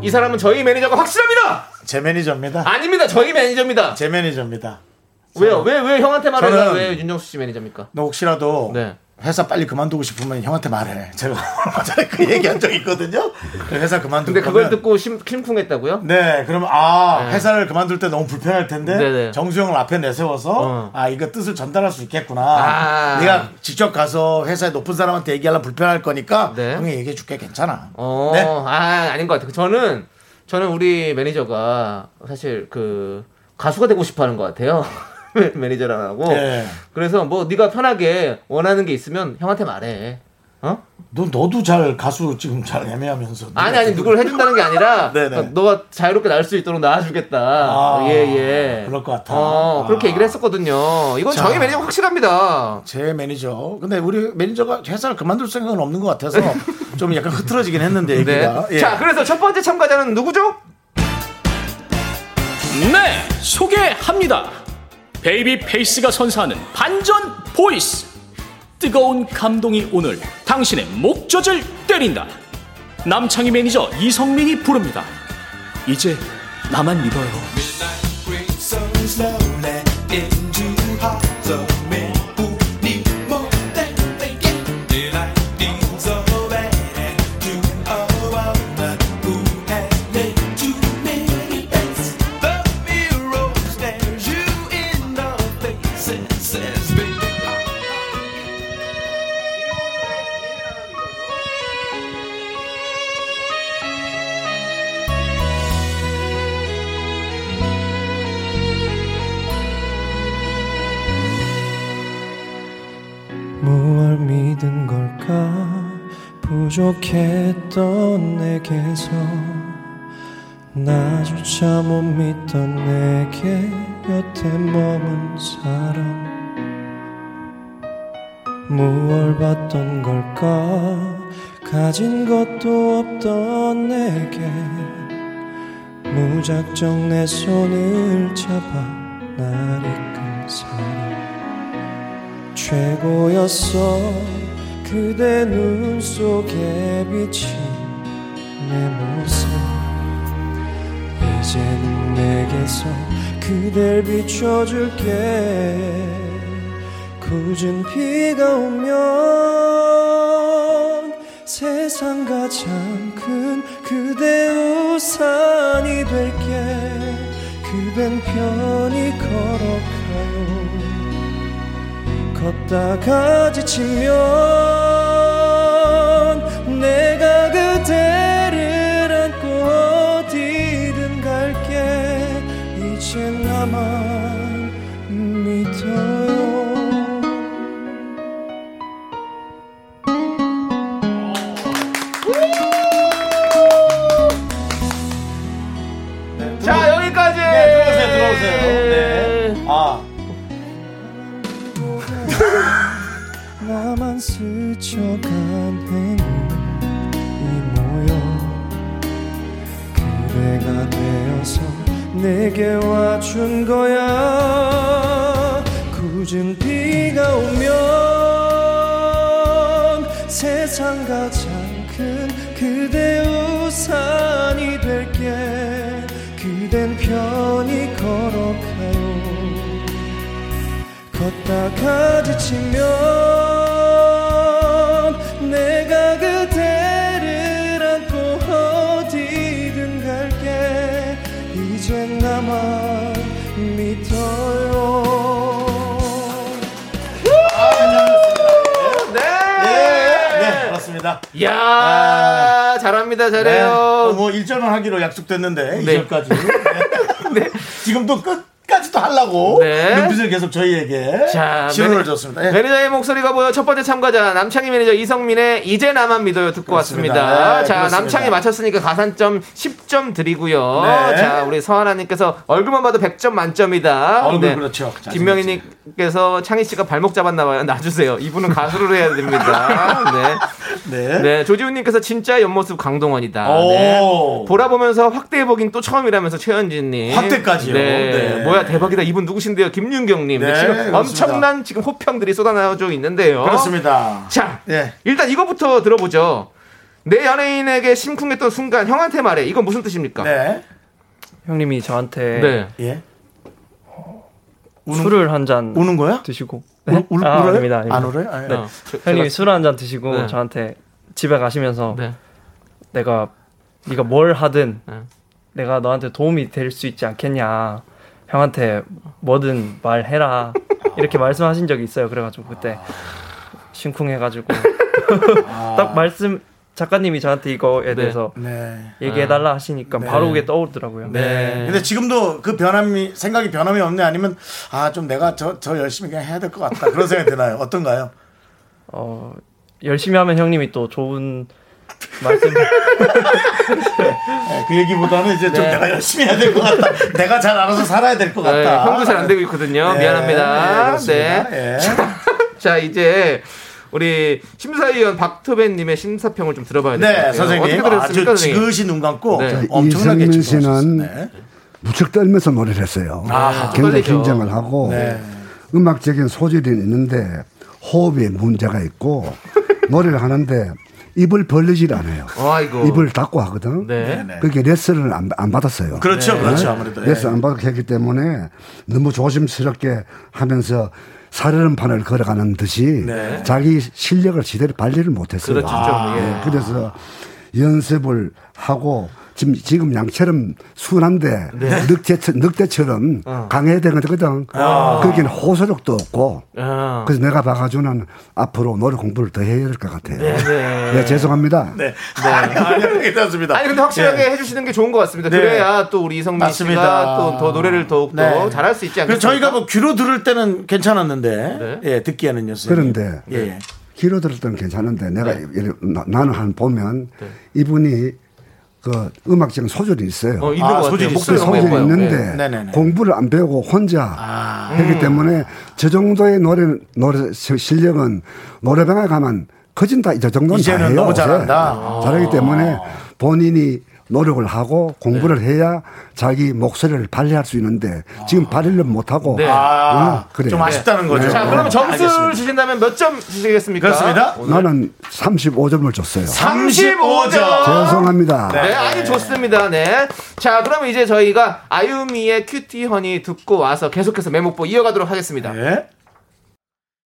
S2: 이 사람은 저희 매니저가 확실합니다.
S1: 제 매니저입니다.
S2: 아닙니다. 저희 매니저입니다.
S1: 제 매니저입니다.
S2: 왜요? 왜 왜 형한테 말해요?
S1: 저는-
S2: 왜 윤정수 씨 매니저입니까?
S1: 너 혹시라도
S2: 네.
S1: 회사 빨리 그만두고 싶으면 형한테 말해. 제가 전에 그 얘기한 적 있거든요. 회사 그만두고.
S2: 근데 그걸 듣고 심, 심쿵했다고요?
S1: 네, 그러면 아
S2: 네.
S1: 회사를 그만둘 때 너무 불편할 텐데
S2: 네네.
S1: 정수 형을 앞에 내세워서
S2: 어.
S1: 아 이거 뜻을 전달할 수 있겠구나.
S2: 아.
S1: 네가 직접 가서 회사에 높은 사람한테 얘기하려면 불편할 거니까
S2: 네.
S1: 형이 얘기해 줄게 괜찮아.
S2: 어,
S1: 네.
S2: 아, 아닌 것 같아요. 저는, 저는 우리 매니저가 사실 그 가수가 되고 싶어 하는 것 같아요. 매니저랑 하고.
S1: 네.
S2: 그래서 뭐 네가 편하게 원하는 게 있으면 형한테 말해. 어?
S1: 너 너도 잘 가수 지금 잘 애매하면서.
S2: 아니 아니 누구를 해준다는 게 아니라
S1: 네네.
S2: 어, 너가 자유롭게 날 수 있도록 놔주겠다.
S1: 아,
S2: 예예.
S1: 그럴 것 같아.
S2: 어 그렇게
S1: 아.
S2: 얘기를 했었거든요. 이건
S1: 자.
S2: 저희 매니저 확실합니다.
S1: 제 매니저. 근데 우리 매니저가 회사를 그만둘 생각은 없는 것 같아서 좀 약간 흐트러지긴 했는데
S2: 네.
S1: 얘기가. 예.
S2: 자 그래서 첫 번째 참가자는 누구죠?
S4: 네, 소개합니다. 베이비 페이스가 선사하는 반전 보이스. 뜨거운 감동이 오늘 당신의 목젖을 때린다. 남창희 매니저 이성민이 부릅니다. 이제 나만 믿어요.
S5: 부족했던 내게서 나조차 못 믿던 내게 곁에 머문 사람. 무얼 봤던 걸까? 가진 것도 없던 내게 무작정 내 손을 잡아 날 이끈 사람. 최고였어 그대 눈 속에 비친 내 모습. 이제는 내게서 그댈 비춰줄게. 굳은 비가 오면 세상 가장 큰 그대 우산이 될게. 그댄 편히 걸어가요 걷다가 지치면 내가 그대를 안고 어디든 갈게. 이제 나만 믿어
S1: 약속됐는데
S2: 네.
S1: 2절까지. 지금도 끝까지도 하려고
S2: 네.
S1: 계속 저희에게
S2: 자,
S1: 신호를 줬습니다. 예.
S2: 매니저의 목소리가 보여 첫 번째 참가자 남창희 매니저 이성민의 이제 나만 믿어요 듣고
S1: 그렇습니다.
S2: 왔습니다.
S1: 네,
S2: 자
S1: 그렇습니다.
S2: 남창희 맞췄으니까 가산점 10점 드리고요.
S1: 네.
S2: 자 우리 서하나님께서 얼굴만 봐도 100점 만점이다.
S1: 얼굴 그렇죠.
S2: 김명희님께서 창희 씨가 발목 잡았나 봐요. 놔주세요. 이분은 가수를 해야 됩니다. 네.
S1: 네.
S2: 네, 조지훈님께서 진짜 옆모습 강동원이다.
S1: 오.
S2: 네. 보라 보면서 확대해 보긴 또 처음이라면서 최현진님.
S1: 확대까지요?
S2: 네.
S1: 네.
S2: 뭐야 대박이다. 이분 누구신데요? 김윤경 님.
S1: 네,
S2: 지금
S1: 그렇습니다.
S2: 엄청난 지금 호평들이 쏟아나오고 있는데요.
S1: 그렇습니다.
S2: 자,
S1: 네.
S2: 일단 이거부터 들어보죠. 내 연예인에게 심쿵했던 순간 형한테 말해. 이건 무슨 뜻입니까?
S1: 네.
S5: 형님이 저한테
S2: 네.
S1: 예.
S5: 술을 한 잔
S1: 우는 거야?
S5: 드시고 네?
S1: 울,
S5: 아,
S1: 울어요?
S5: 아닙니다, 아닙니다.
S1: 안 울어요? 아,
S5: 네.
S2: 어, 저-
S5: 형님이
S2: 제가-
S5: 술한잔 드시고
S2: 네.
S5: 저한테 집에 가시면서
S2: 네.
S5: 내가 네가 뭘 하든
S2: 네.
S5: 내가 너한테 도움이 될 수 있지 않겠냐 형한테 뭐든 말해라. 이렇게 말씀하신 적이 있어요. 그래가지고 그때 심쿵해가지고. 딱 말씀 작가님이 저한테 이거에 대해서
S1: 네.
S5: 얘기해달라 하시니까 바로 그게 떠오르더라고요.
S1: 네. 근데 지금도 그 변함이 생각이 변함이 없네? 아니면 아 좀 내가 저, 저 열심히 그냥 해야 될 것 같다. 그런 생각이 드나요? 어떤가요?
S5: 어, 열심히 하면 형님이 또 좋은 말씀
S1: 네, 그 얘기보다는 이제 좀
S2: 네.
S1: 내가 열심히 해야 될 것 같다. 내가 잘 알아서 살아야 될것
S2: 네,
S1: 같다.
S2: 형도 잘 안 되고 있거든요.
S1: 네,
S2: 미안합니다.
S1: 네.
S2: 네.
S1: 예.
S2: 자, 이제 우리 심사위원 박토벤님의 심사평을 좀 들어봐야 될것
S1: 네,
S2: 같아요.
S1: 선생님.
S2: 어떻게
S1: 아주
S2: 선생님?
S1: 지그시 눈 감고
S2: 네.
S1: 엄청나게 집중하셨어요.
S7: 씨는
S1: 네.
S7: 무척 떨면서 노래를 했어요.
S2: 아,
S7: 굉장히
S2: 떨리죠.
S7: 긴장을 하고
S1: 네.
S7: 음악적인 소질이 있는데 호흡에 문제가 있고 노래를 하는데 입을 벌리질 않아요.
S2: 아이고.
S7: 입을 닫고 하거든.
S2: 네.
S7: 그게 레슨을 안, 안 받았어요.
S1: 그렇죠,
S7: 네.
S1: 그렇죠. 아무래도. 예.
S7: 레슨 안 받았기 했기 때문에 너무 조심스럽게 하면서 사르름판을 걸어가는 듯이
S1: 네.
S7: 자기 실력을 제대로 발휘를 못했어요.
S2: 그렇죠, 좀, 예.
S7: 네. 그래서 연습을 하고 지금 지금 양처럼 순한데
S2: 네.
S7: 늑대 늑대처럼
S2: 어.
S7: 강해야 되거든. 거기는 호소력도 없고.
S2: 아.
S7: 그래서 내가 봐가지고는 앞으로 노래 공부를 더 해야 될 것 같아요.
S2: 네, 네.
S7: 네, 죄송합니다.
S1: 네. 아니요, 괜찮습니다.
S2: 아니 근데 확실하게
S1: 예.
S2: 해주시는 게 좋은 것 같습니다.
S1: 네.
S2: 그래야 또 우리 이성민
S1: 맞습니다.
S2: 씨가 또 더 노래를 더욱 더
S1: 네.
S2: 잘할 수 있지 않겠습니까?
S1: 그래서 저희가 뭐 귀로 들을 때는 괜찮았는데,
S2: 네.
S1: 예, 듣기에는요. 선생님.
S7: 그런데
S1: 예, 예.
S7: 귀로 들을 때는 괜찮은데 내가
S2: 네.
S7: 예를- 나- 나는 한 보면 이분이 그 음악적인 소질이 있어요.
S2: 어, 있는
S1: 아. 소질이 있어요.
S7: 소질이. 있는데
S2: 네.
S7: 공부를 안 배우고 혼자
S1: 아.
S7: 하기 때문에 저 정도의 노래 노래 시- 실력은 노래방에 가면 커진다 이 정도는
S1: 이제는
S7: 다 해요.
S1: 너무. 잘한다.
S7: 잘하기 때문에 본인이 노력을 하고 공부를 해야 자기 목소리를 발휘할 수 있는데 지금 발휘를 못 하고
S2: 네.
S1: 아,
S7: 어, 그래요.
S1: 좀 아쉽다는 거죠.
S2: 자, 그러면 점수를
S1: 알겠습니다.
S2: 주신다면 몇 점 주시겠습니까?
S1: 그렇습니다.
S7: 나는 35점을 줬어요.
S2: 35점.
S7: 죄송합니다.
S2: 네, 아니 좋습니다. 네. 자, 그러면 이제 저희가 아유미의 큐티 허니 듣고 와서 계속해서 메모보 이어가도록 하겠습니다.
S1: 네.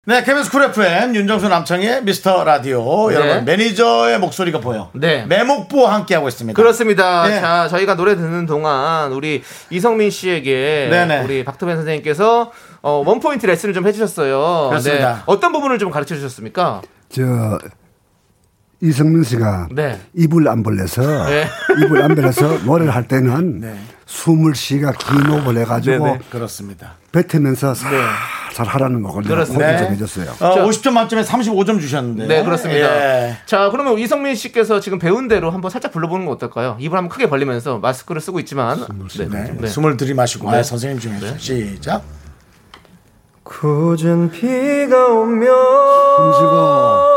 S1: 네, KBS 쿨 FM 윤정수 남창희 미스터 라디오
S2: 네.
S1: 여러분 매니저의 목소리가 보여.
S2: 네.
S1: 매목보 함께 하고 있습니다.
S2: 그렇습니다.
S1: 네.
S2: 자, 저희가 노래 듣는 동안 우리 이성민 씨에게
S1: 네네.
S2: 우리 박토벤 선생님께서 어, 원 포인트 레슨을 좀 해주셨어요.
S1: 그렇습니다.
S2: 네. 어떤 부분을 좀 가르쳐 주셨습니까?
S7: 저 이성민 씨가
S2: 네.
S7: 입을 안 벌려서
S2: 네.
S7: 입을 안 벌려서 노래를 할 때는
S1: 네.
S7: 숨을 쉬가 긴 호흡을 해가지고
S2: 네네.
S1: 그렇습니다.
S7: 뱉으면서 잘 하라는 걸 내가
S2: 그렇습니다.
S1: 네.
S7: 해줬어요.
S1: 어, 50점 만점에 35점 주셨는데.
S2: 네, 그렇습니다.
S1: 예.
S2: 자, 그러면 이성민 씨께서 지금 배운 대로 한번 살짝 불러보는 거 어떨까요? 입을 한번 크게 벌리면서 마스크를 쓰고 있지만. 네.
S1: 네.
S2: 네.
S1: 숨을 들이마시고 아, 선생님 중에서 시작.
S5: 굳은 비가 오면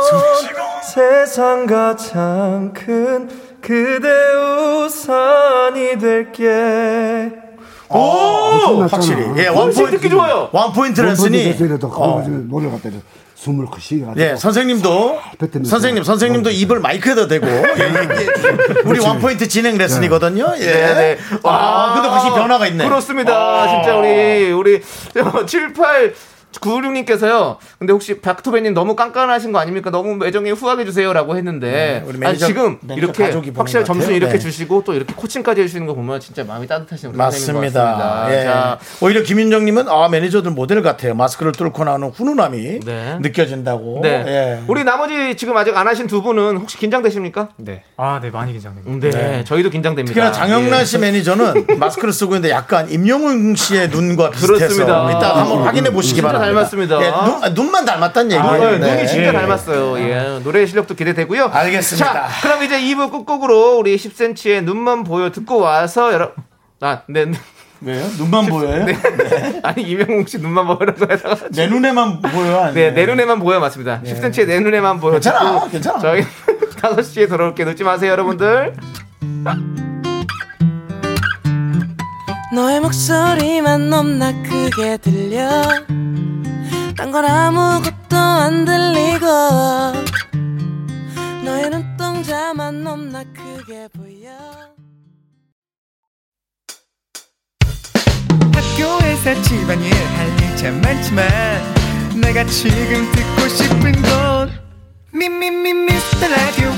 S7: 숨 쉬고
S5: 세상 가장 큰 그대 우산이 될게
S1: 오,
S7: 끝났잖아.
S1: 확실히. 예,
S2: 어,
S1: 원포인트
S2: 듣기 좋아요.
S1: 원포인트 레슨이
S7: 레슨이
S1: 어.
S7: 노래 갖다 줘. 숨을 크시 해가지고
S1: 예, 선생님도. 선생님, 선생님도 입을 마이크에다 대고 예, 얘기해 주세요. 우리 원 포인트 진행 레슨이거든요. 예.
S2: 네, 네.
S1: 아, 근데 확실히 변화가 있네.
S2: 그렇습니다.
S1: 아.
S2: 진짜 우리 우리 78 96님께서요. 근데 혹시 박토배님 너무 깐깐하신 거 아닙니까? 너무 애정에 후하게 주세요라고 했는데
S1: 네, 우리
S2: 아니,
S1: 매니저-
S2: 지금
S1: 매니저
S2: 이렇게
S1: 같아요.
S2: 점수 이렇게
S1: 네.
S2: 주시고 또 이렇게 코칭까지 해주시는 거 보면 진짜 마음이 따뜻하신 우리
S1: 맞습니다.
S2: 같습니다.
S1: 예.
S2: 자,
S1: 오히려 김윤정님은 아 매니저들 모델 같아요. 마스크를 뚫고 나오는 훈훈함이
S2: 네.
S1: 느껴진다고.
S2: 네.
S1: 예.
S2: 우리 나머지 지금 아직 안 하신 두 분은 혹시 긴장되십니까?
S6: 네. 아, 네, 많이 긴장됩니다.
S2: 음, 네, 저희도 긴장됩니다.
S1: 특히나 장영란
S2: 예.
S1: 씨 매니저는 마스크를 쓰고 있는데 약간 임영웅 씨의 눈과 비슷해서
S2: 그렇습니다.
S1: 이따 한번 확인해 보시기
S2: 진짜
S1: 바랍니다.
S2: 닮았습니다.
S1: 예, 눈, 아, 눈만 닮았다는 얘기예요.
S2: 아, 네,
S1: 네.
S2: 눈이 진짜
S1: 예.
S2: 닮았어요. 예. 노래 실력도 기대되고요.
S1: 알겠습니다.
S2: 자, 그럼 이제 2부 끝곡으로 우리 10cm의 눈만 보여 듣고 와서 여러 아, 네. 네.
S1: 왜요? 눈만 보여요?
S2: 네. 아니 이명웅 씨 눈만 보여라고 해서
S1: 내 눈에만 보여.
S2: 네, 내 눈에만 보여 맞습니다. 10cm의 내 눈에만 보여.
S1: 괜찮아,
S2: 듣고
S1: 괜찮아.
S2: 저희 5시에 돌아올게 늦지 마세요, 여러분들.
S8: 너의 목소리만 넘나 크게 들려 딴 건 아무것도 안 들리고. 너의 눈동자만 넘나 크게 보여.
S9: 학교에서 집안일 할일참 많지만
S10: 내가 지금 듣고 싶은 건 미미미 미스터 라디오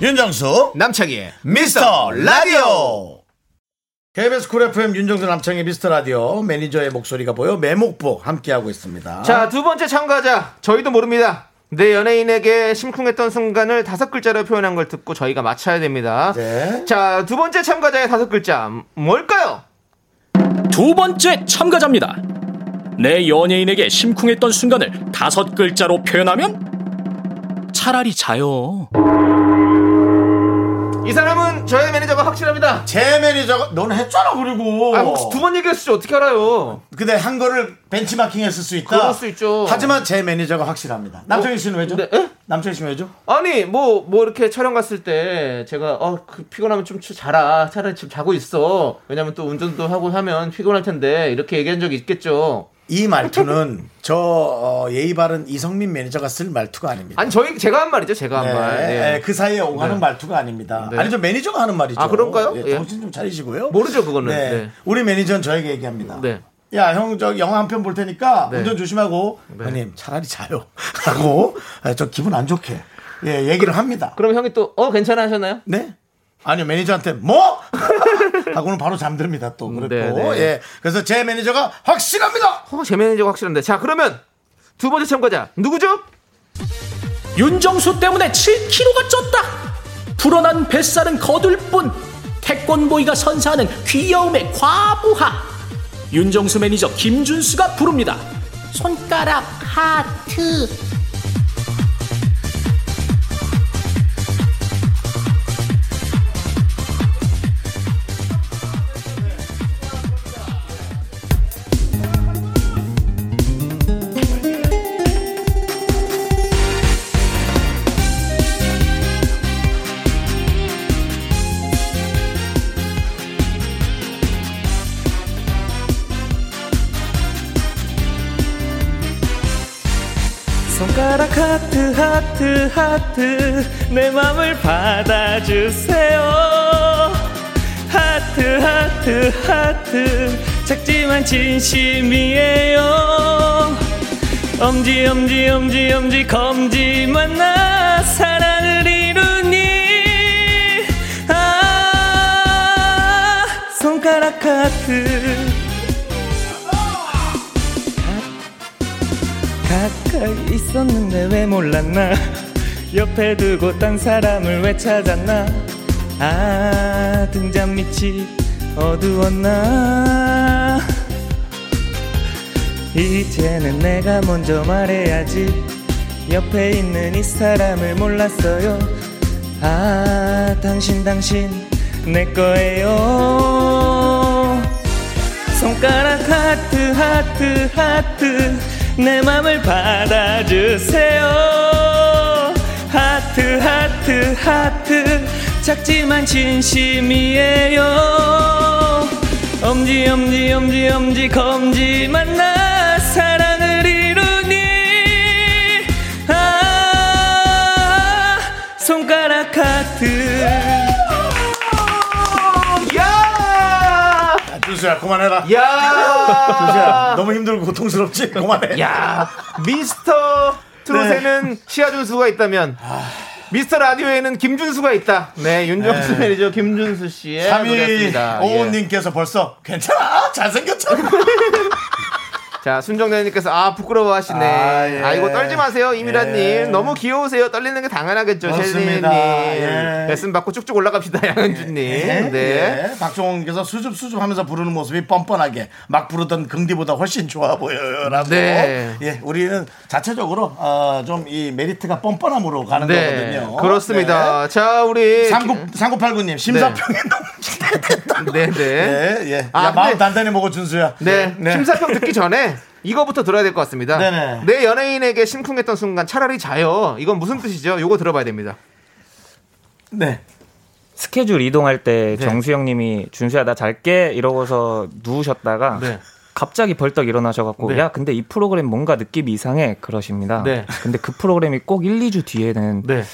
S1: 윤정수
S2: 남창희의
S1: 미스터 라디오 KBS 쿨 FM 윤정수 남창희 미스터 라디오 매니저의 목소리가 보여 매목보 함께하고 있습니다.
S2: 자, 두 번째 참가자. 저희도 모릅니다. 내 연예인에게 심쿵했던 순간을 다섯 글자로 표현한 걸 듣고 저희가 맞춰야 됩니다.
S1: 네.
S2: 자, 두 번째 참가자의 다섯 글자. 뭘까요?
S4: 두 번째 참가자입니다. 내 연예인에게 심쿵했던 순간을 다섯 글자로 표현하면 차라리 자요.
S2: 이 사람은 저의 매니저가 확실합니다.
S1: 제 매니저가 너는 했잖아 그리고
S2: 아, 혹시 두 번 얘기했을지 어떻게 알아요?
S1: 근데 한 거를 벤치마킹 했을 수 있다.
S2: 그럴 수 있죠.
S1: 하지만 제 매니저가 확실합니다. 남창희 씨는 왜죠?
S2: 네, 에?
S1: 남창희 씨는 왜죠?
S2: 아니, 뭐, 뭐 이렇게 촬영 갔을 때 제가, 어, 그 피곤하면 좀 치- 자라. 차라리 지금 자고 있어. 왜냐면 또 운전도 하고 하면 피곤할 텐데. 이렇게 얘기한 적이 있겠죠.
S1: 이 말투는 저 어, 예의 바른 이성민 매니저가 쓸 말투가 아닙니다.
S2: 아니, 저희, 제가 한 말이죠. 제가 한
S1: 네,
S2: 말. 예.
S1: 네, 그 사이에 오가는
S2: 네.
S1: 말투가 아닙니다.
S2: 네.
S1: 아니 저 매니저가 하는 말이죠.
S2: 아, 그런가요?
S1: 예,
S2: 예.
S1: 정신 좀 차리시고요.
S2: 모르죠, 그거는.
S1: 네.
S2: 네.
S1: 우리 매니저는 저에게 얘기합니다.
S2: 네.
S1: 야, 형, 저 영화 한 편 볼 테니까
S2: 네.
S1: 운전 조심하고.
S2: 네.
S1: 형님, 차라리 자요. 하고, 아, 저 기분 안 좋게. 예, 얘기를 합니다.
S2: 그럼 형이 또, 어, 괜찮아 하셨나요?
S1: 네? 아니요, 매니저한테 뭐? 하고는 바로 잠듭니다, 또. 그랬고.
S2: 네, 네.
S1: 예. 그래서 제 매니저가 확실합니다!
S2: 어, 제 매니저가 확실한데. 자, 그러면 두 번째 참가자. 누구죠?
S4: 윤정수 때문에 7kg가 쪘다. 불어난 뱃살은 거둘 뿐. 태권보이가 선사하는 귀여움의 과부하. 윤정수 매니저 김준수가 부릅니다. 손가락 하트.
S11: 하트 하트 내 맘을 받아주세요. 하트 하트 하트 작지만 진심이에요. 엄지 엄지 엄지 엄지 검지 만나 사랑을 이루니. 아 손가락 하트 가까이 있었는데 왜 몰랐나? 옆에 두고 딴 사람을 왜 찾았나? 아 등잔 밑이 어두웠나? 이제는 내가 먼저 말해야지. 옆에 있는 이 사람을 몰랐어요. 아 당신 당신 내 거예요. 손가락 하트 하트 하트 내 맘을 받아주세요. 하트 하트 하트. 작지만 진심이에요. 엄지 엄지 엄지 엄지 검지 만나 사랑
S2: 야!
S1: 야, 준수야, 그만해라.
S2: 야!
S1: 준수야, 너무 힘들고 고통스럽지? 그만해.
S2: 야! 미스터 트롯에는 시아준수가 있다면 미스터 라디오에는 김준수가 있다. 네, 윤정수
S1: 네.
S2: 매니저 김준수 씨의 노래였습니다. 예.
S1: 3255님께서 벌써 괜찮아? 잘생겼잖아.
S2: 자, 순정대님께서 아 부끄러워 하시네.
S1: 아, 예.
S2: 아, 이거 떨지 마세요, 이미라님.
S1: 예.
S2: 너무 귀여우세요. 떨리는 게 당연하겠죠, 셰리님.
S1: 예.
S2: 레슨 받고 쭉쭉 올라갑시다, 양현주님. 네.
S1: 예. 박종원께서 수줍 수줍 하면서 부르는 모습이 뻔뻔하게 막 부르던 긍디보다 훨씬 좋아 보여요 라고.
S2: 네.
S1: 예, 우리는 자체적으로 어, 좀이 메리트가 뻔뻔함으로 가는
S2: 네,
S1: 거거든요.
S2: 그렇습니다. 자, 우리
S1: 상구 상구팔구님 심사평에 너무
S2: 네, 네.
S1: 예, 예.
S2: 아,
S1: 야, 마음 단단히 먹어 준수야.
S2: 네, 심사평 듣기 전에 이거부터 들어야 될 것 같습니다.
S1: 네네.
S2: 내 연예인에게 심쿵했던 순간 차라리 자요. 이건 무슨 뜻이죠? 요거 들어봐야 됩니다.
S1: 네.
S9: 스케줄 이동할 때
S2: 네.
S9: 정수영님이 준수야 나 잘게 이러고서 누우셨다가
S2: 네.
S9: 갑자기 벌떡 일어나셔갖고
S2: 네.
S9: 야 근데 이 프로그램 뭔가 느낌이 이상해 그러십니다.
S2: 네.
S9: 근데 그 프로그램이 꼭 1, 2주 뒤에는
S2: 네.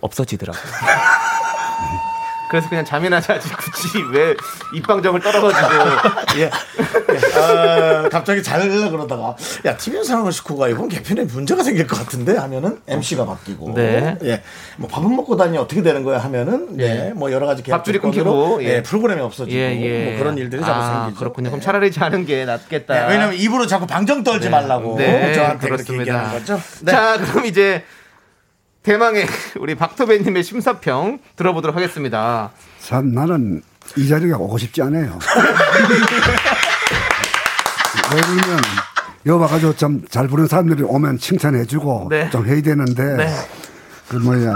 S9: 없어지더라고요.
S2: 그래서 그냥 잠이나 자지 굳이 왜 입방정을 떨어가지고
S1: 예. 예. 아, 갑자기 잘하려 그러다가 야 TVN 상황을 식구가 이번 개편에 문제가 생길 것 같은데 하면은 MC가 바뀌고
S2: 네.
S1: 예. 뭐 밥은 먹고 다니 어떻게 되는 거야 하면은 예. 뭐 여러 가지
S2: 밥줄이 끊기고, 예.
S1: 예. 프로그램이 없어지고
S2: 예, 예.
S1: 뭐 그런 일들이 자꾸
S2: 아,
S1: 생기죠.
S2: 그렇군요. 그럼
S1: 예.
S2: 차라리 자는 게 낫겠다.
S1: 예, 왜냐면 입으로 자꾸 방정 떨지
S2: 네.
S1: 말라고
S2: 네,
S1: 저한테 그렇게
S2: 그렇습니다.
S1: 얘기하는 거죠. 네.
S2: 자, 그럼 이제 대망의 우리 박토배님의 심사평 들어보도록 하겠습니다.
S7: 참 나는 이 자리가 오고 싶지 않아요. 왜냐면 여기 와가지고 좀잘 부르는 사람들이 오면 칭찬해주고
S2: 네.
S7: 좀 해야 되는데
S2: 네.
S7: 그 뭐야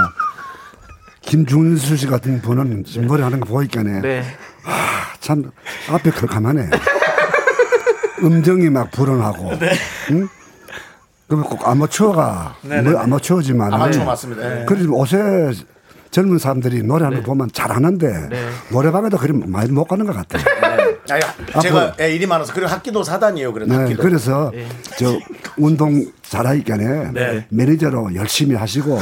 S7: 김준수 씨 같은 분은 지금 노래하는 거 보니까네
S2: 네.
S7: 참 앞에 컬감하네. 음정이 막 불어나고. 응? 그러면 꼭 아마추어가
S1: 네네네.
S7: 뭐 아마추어지만
S1: 아마추어 맞습니다. 예.
S7: 그래도 요새 젊은 사람들이 노래하는 거 보면 잘하는데
S2: 네.
S7: 노래방에도 그리 많이 못 가는 것 같아요.
S1: 아니, 제가 예, 일이 많아서 그리고 학기도 사단이에요. 그래도
S7: 네,
S1: 학기도.
S7: 그래서 저 운동 잘하니까네
S1: 네.
S7: 매니저로 열심히 하시고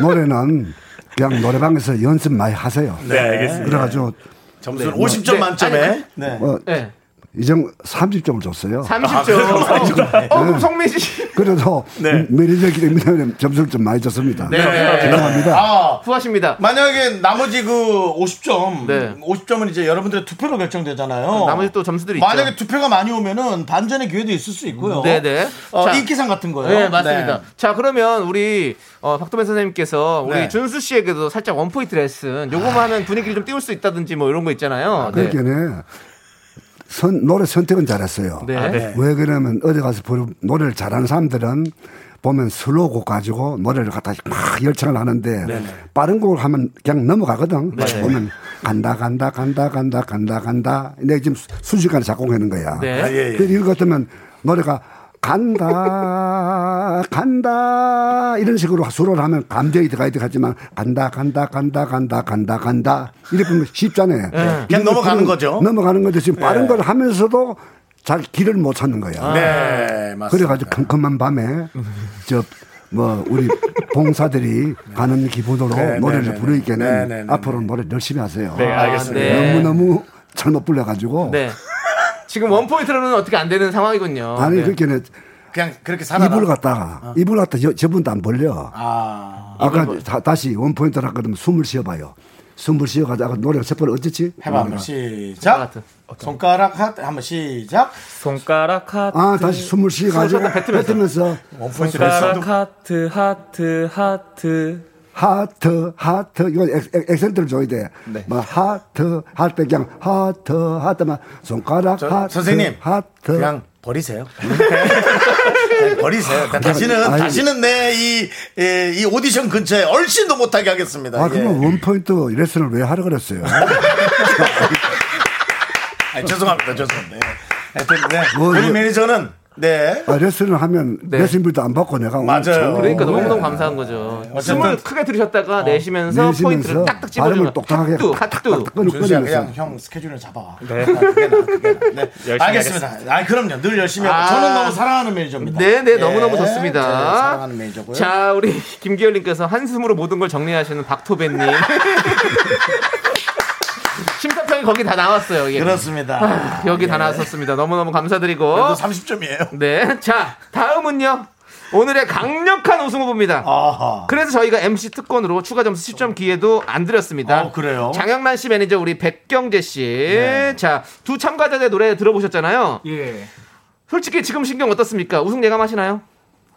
S7: 노래는 그냥 노래방에서 연습 많이 하세요.
S1: 네, 알겠습니다.
S7: 그래가지고
S1: 점수를
S7: 네.
S1: 50점
S2: 네.
S1: 만점에
S2: 아니,
S1: 네.
S7: 어,
S2: 네.
S7: 이정 30점을 줬어요.
S2: 30점. 어, 그럼 성민 씨.
S7: 그래도
S1: 네.
S7: 매니저기 때문에 점수를 좀 많이 줬습니다.
S2: 네.
S7: 죄송합니다.
S1: 아,
S2: 후하십니다.
S1: 만약에 나머지 그 50점,
S2: 네.
S1: 50점은 이제 여러분들의 투표로 결정되잖아요.
S2: 나머지 또 점수들이 있죠.
S1: 만약에 투표가 많이 오면은 반전의 기회도 있을 수 있고요.
S2: 네 네.
S1: 어,
S2: 자.
S1: 인기상 같은 거요.
S2: 네, 맞습니다. 자, 그러면 우리 어, 박도맨 선생님께서 우리
S1: 네.
S2: 준수 씨에게도 살짝 원포인트 레슨. 요거만 하면 분위기를 좀 띄울 수 있다든지 뭐 이런 거 있잖아요. 네.
S7: 그러니까 선, 노래 선택은 잘했어요.
S2: 네. 아, 네.
S7: 왜 그러면 어디 가서 부르, 노래를 잘하는 사람들은 보면 슬로곡 가지고 노래를 갖다 막 열창을 하는데 빠른 곡을 하면 그냥 넘어가거든.
S2: 네.
S7: 보면 간다 간다 간다 간다 간다 간다. 내가 지금 순식간에 작곡하는 거야.
S2: 네.
S1: 아, 예, 예.
S7: 그래서 이거 같으면 노래가 간다 간다 이런 식으로 수로를 하면 감정이 들어가야 되겠지만 간다 간다 간다 간다 간다 간다 이렇게 보면 쉽잖아요.
S1: 그냥
S7: 이거
S1: 넘어가는 거죠.
S7: 넘어가는 건데 지금 빠른
S1: 네.
S7: 걸 하면서도 잘 길을 못 찾는 거야.
S1: 네, 맞습니다.
S7: 그래가지고 컴컴한 밤에 저 뭐 우리 봉사들이 가는 기분으로
S1: 네,
S7: 노래를
S1: 네, 네,
S7: 부르니까는
S1: 네, 네, 네,
S7: 앞으로 노래 열심히 하세요.
S1: 네, 알겠습니다.
S2: 네.
S7: 너무 너무 잘못 불러가지고
S2: 네. 지금 원 포인트로는 어떻게 안 되는 상황이군요.
S7: 아니
S2: 네.
S7: 그렇게는
S1: 그냥 그렇게 살아라.
S7: 이불 갖다가 이불 갖다 저, 저분도 안 벌려.
S1: 아,
S7: 아까 다, 다시 원 포인트를 하거든 숨을 쉬어봐요. 숨을 노래가 첫 번째 어쨌지?
S1: 해봐 한번 시작. 손가락 하트 한번 시작.
S9: 손가락 하트
S7: 아 다시 숨을 쉬어가지고
S2: 뱉으면서.
S7: 뱉으면서
S1: 원포인트
S9: 손가락 하트 하트 하트
S7: 하트 하트 이거 액센트를 줘야 돼.
S1: 네.
S7: 뭐 하트 할때 그냥 하트 하트만 손가락
S1: 저,
S7: 하트
S1: 선생님
S7: 하트
S1: 그냥 버리세요. 버리세요. 다시는
S7: 아니,
S1: 다시는 내이이 오디션 근처에 얼씬도 못하게 하겠습니다.
S7: 아
S1: 예.
S7: 그러면 원포인트 레슨을 왜 하라 그랬어요?
S1: 아니, 죄송합니다. 죄송합니다. 예. 하여튼 네.
S7: 뭐,
S1: 우리
S7: 뭐.
S1: 매니저는 네.
S7: 아, 레슨을 하면 레슨비도 안 받고 내가
S1: 맞아요.
S7: 참-
S2: 그러니까
S7: 어,
S2: 너무너무 감사한 거죠.
S1: 어쨌든-
S2: 숨을 크게 들이셨다가 내쉬면서,
S7: 내쉬면서
S2: 포인트를 딱딱 집어주면
S7: 똑딱하게
S2: 핫뚜,
S7: 탁,
S2: 핫뚜.
S7: 탁, 탁 끊-
S1: 준수야. 그냥 형 스케줄을 잡아와. 네. 그게 나, 그게 나. 네.
S9: 열심히
S1: 알겠습니다. 아 그럼요. 늘 열심히 하고
S2: 아.
S1: 저는 너무 사랑하는 매니저입니다.
S2: 네, 네, 너무너무
S1: 예,
S2: 좋습니다.
S1: 네, 사랑하는 매니저고요.
S2: 자, 우리 김기열 님께서 한숨으로 모든 걸 정리하시는 박토배님. 심사평이 거기 다 나왔어요. 여기.
S1: 그렇습니다.
S2: 여기 다 나왔었습니다. 너무너무 감사드리고.
S1: 그래도 30점이에요.
S2: 네. 자, 다음은요. 오늘의 강력한 우승 후보입니다.
S1: 아하.
S2: 그래서 저희가 MC 특권으로 추가 점수 10점 기회도 안 드렸습니다.
S1: 어, 그래요?
S2: 장영란 씨 매니저 우리 백경재 씨.
S1: 네.
S2: 자, 두 참가자의 노래 들어보셨잖아요.
S5: 예.
S2: 솔직히 지금 심경 어떻습니까? 우승 예감하시나요?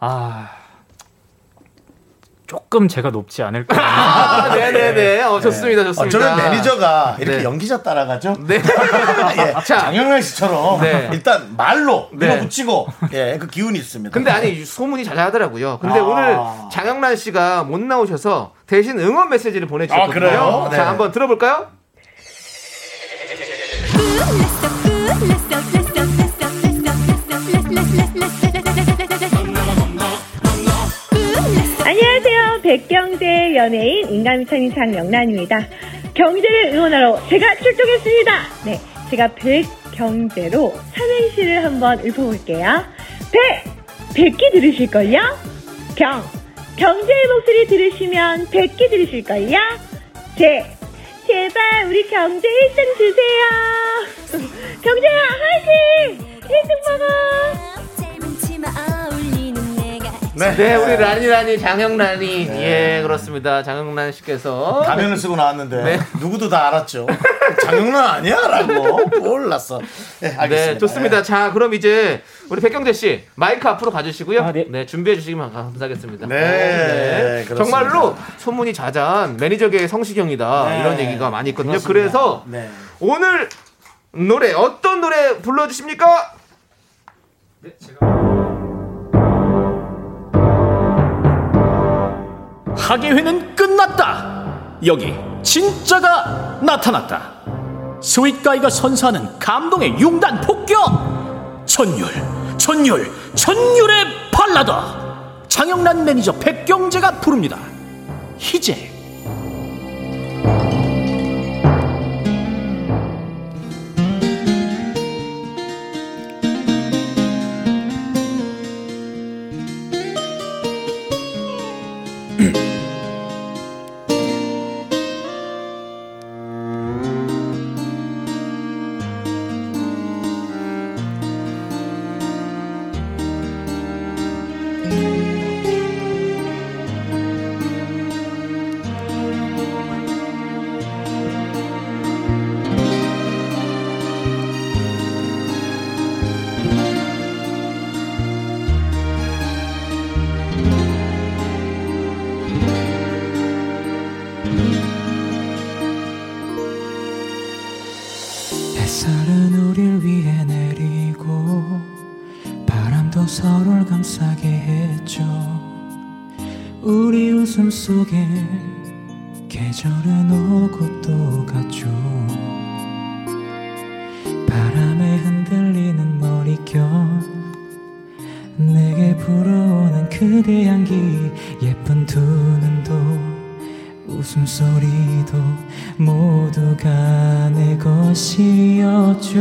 S6: 아 조금 제가 높지 않을까.
S2: 아, 네네네. 어, 네. 좋습니다. 좋습니다.
S1: 어, 저는 매니저가 이렇게
S2: 네.
S1: 연기자 따라가죠?
S2: 네.
S1: 예,
S2: 자,
S1: 장영란 씨처럼
S2: 네.
S1: 일단 말로
S2: 네.
S1: 밀어붙이고 예, 그 기운이 있습니다.
S2: 근데 아니 소문이 자자하더라고요. 근데
S1: 아.
S2: 오늘 장영란 씨가 못 나오셔서 대신 응원 메시지를 보내주셨거든요.
S1: 아, 자, 네.
S2: 한번 들어볼까요?
S12: 백경제 연예인 인간미천인 장영란입니다. 경제를 응원하러 제가 출동했습니다. 네, 제가 백경제로 삼행시를 한번 읊어볼게요. 백! 백기 들으실걸요? 경! 경제의 목소리 들으시면 백기 들으실걸요? 제! 제발 우리 경제 1등 주세요! 경제야 화이팅! 1등 먹어!
S2: 네. 우리 라니 라니 장영란이 예 그렇습니다. 장영란 씨께서
S1: 가면을 쓰고 나왔는데
S2: 네.
S1: 누구도 다 알았죠. 장영란 아니야라고 몰랐어. 네, 알겠습니다.
S2: 네, 좋습니다. 자, 그럼 이제 우리 백경재 씨 마이크 앞으로 가주시고요. 네. 준비해 주시기만 감사하겠습니다.
S1: 네, 그렇습니다.
S2: 정말로 소문이 자자한 매니저계의 성시경이다
S1: 네.
S2: 이런 얘기가 많이 있거든요.
S1: 그렇습니다.
S2: 그래서
S1: 네.
S2: 오늘 노래 어떤 노래 불러주십니까?
S4: 학예회는 끝났다. 여기 진짜가 나타났다. sweet guy가 선사하는 감동의 융단 폭격. 전율, 전율, 전율의 발라더. 장영란 매니저 백경재가 부릅니다. 희재.
S3: 속에 계절은 오고 또 갔죠. 바람에 흔들리는 머릿결 내게 불어오는 그대 향기 예쁜 두 눈도 웃음소리도 모두가 내 것이었죠.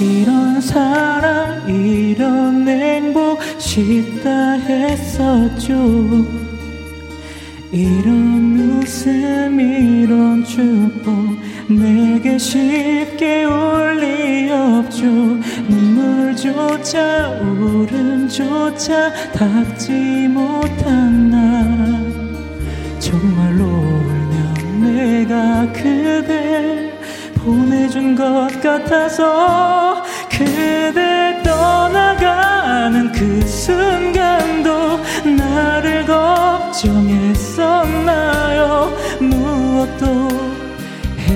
S3: 이런 사랑 이런 행복 싶다 했었죠 웃음 이런 축복 내게 쉽게 올 리 없죠. 눈물조차 울음조차 닿지 못한 날 정말로 울면 내가 그댈 보내준 것 같아서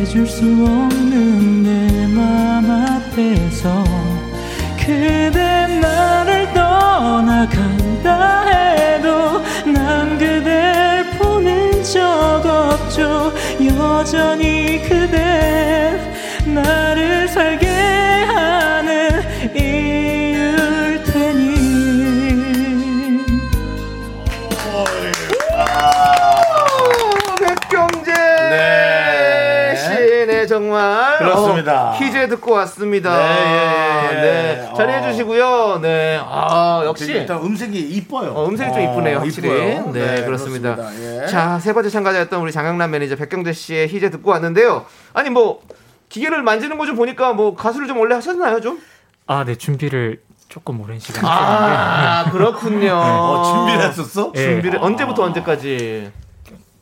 S3: 해줄 수
S2: 정말
S1: 그렇습니다.
S2: 어, 희재 듣고 왔습니다.
S1: 네, 예, 예.
S2: 네, 잘해
S1: 어.
S2: 주시고요. 네, 아 역시
S1: 일단 음색이 이뻐요.
S2: 어, 음색이 좀 이쁘네요,
S1: 어,
S2: 확실히.
S1: 이뻐요.
S2: 네, 그렇습니다.
S1: 그렇습니다. 예.
S2: 자, 세 번째 참가자였던 우리 장영란 매니저 백경재 씨의 희재 듣고 왔는데요. 아니 뭐 기계를 만지는 거 좀 보니까 뭐 가수를 좀 원래 하셨나요, 좀?
S6: 아, 네 준비를 조금 오랜 시간
S2: 아, 그렇군요.
S1: 어, 준비를 했었어?
S6: 네.
S2: 준비를 언제부터 언제까지?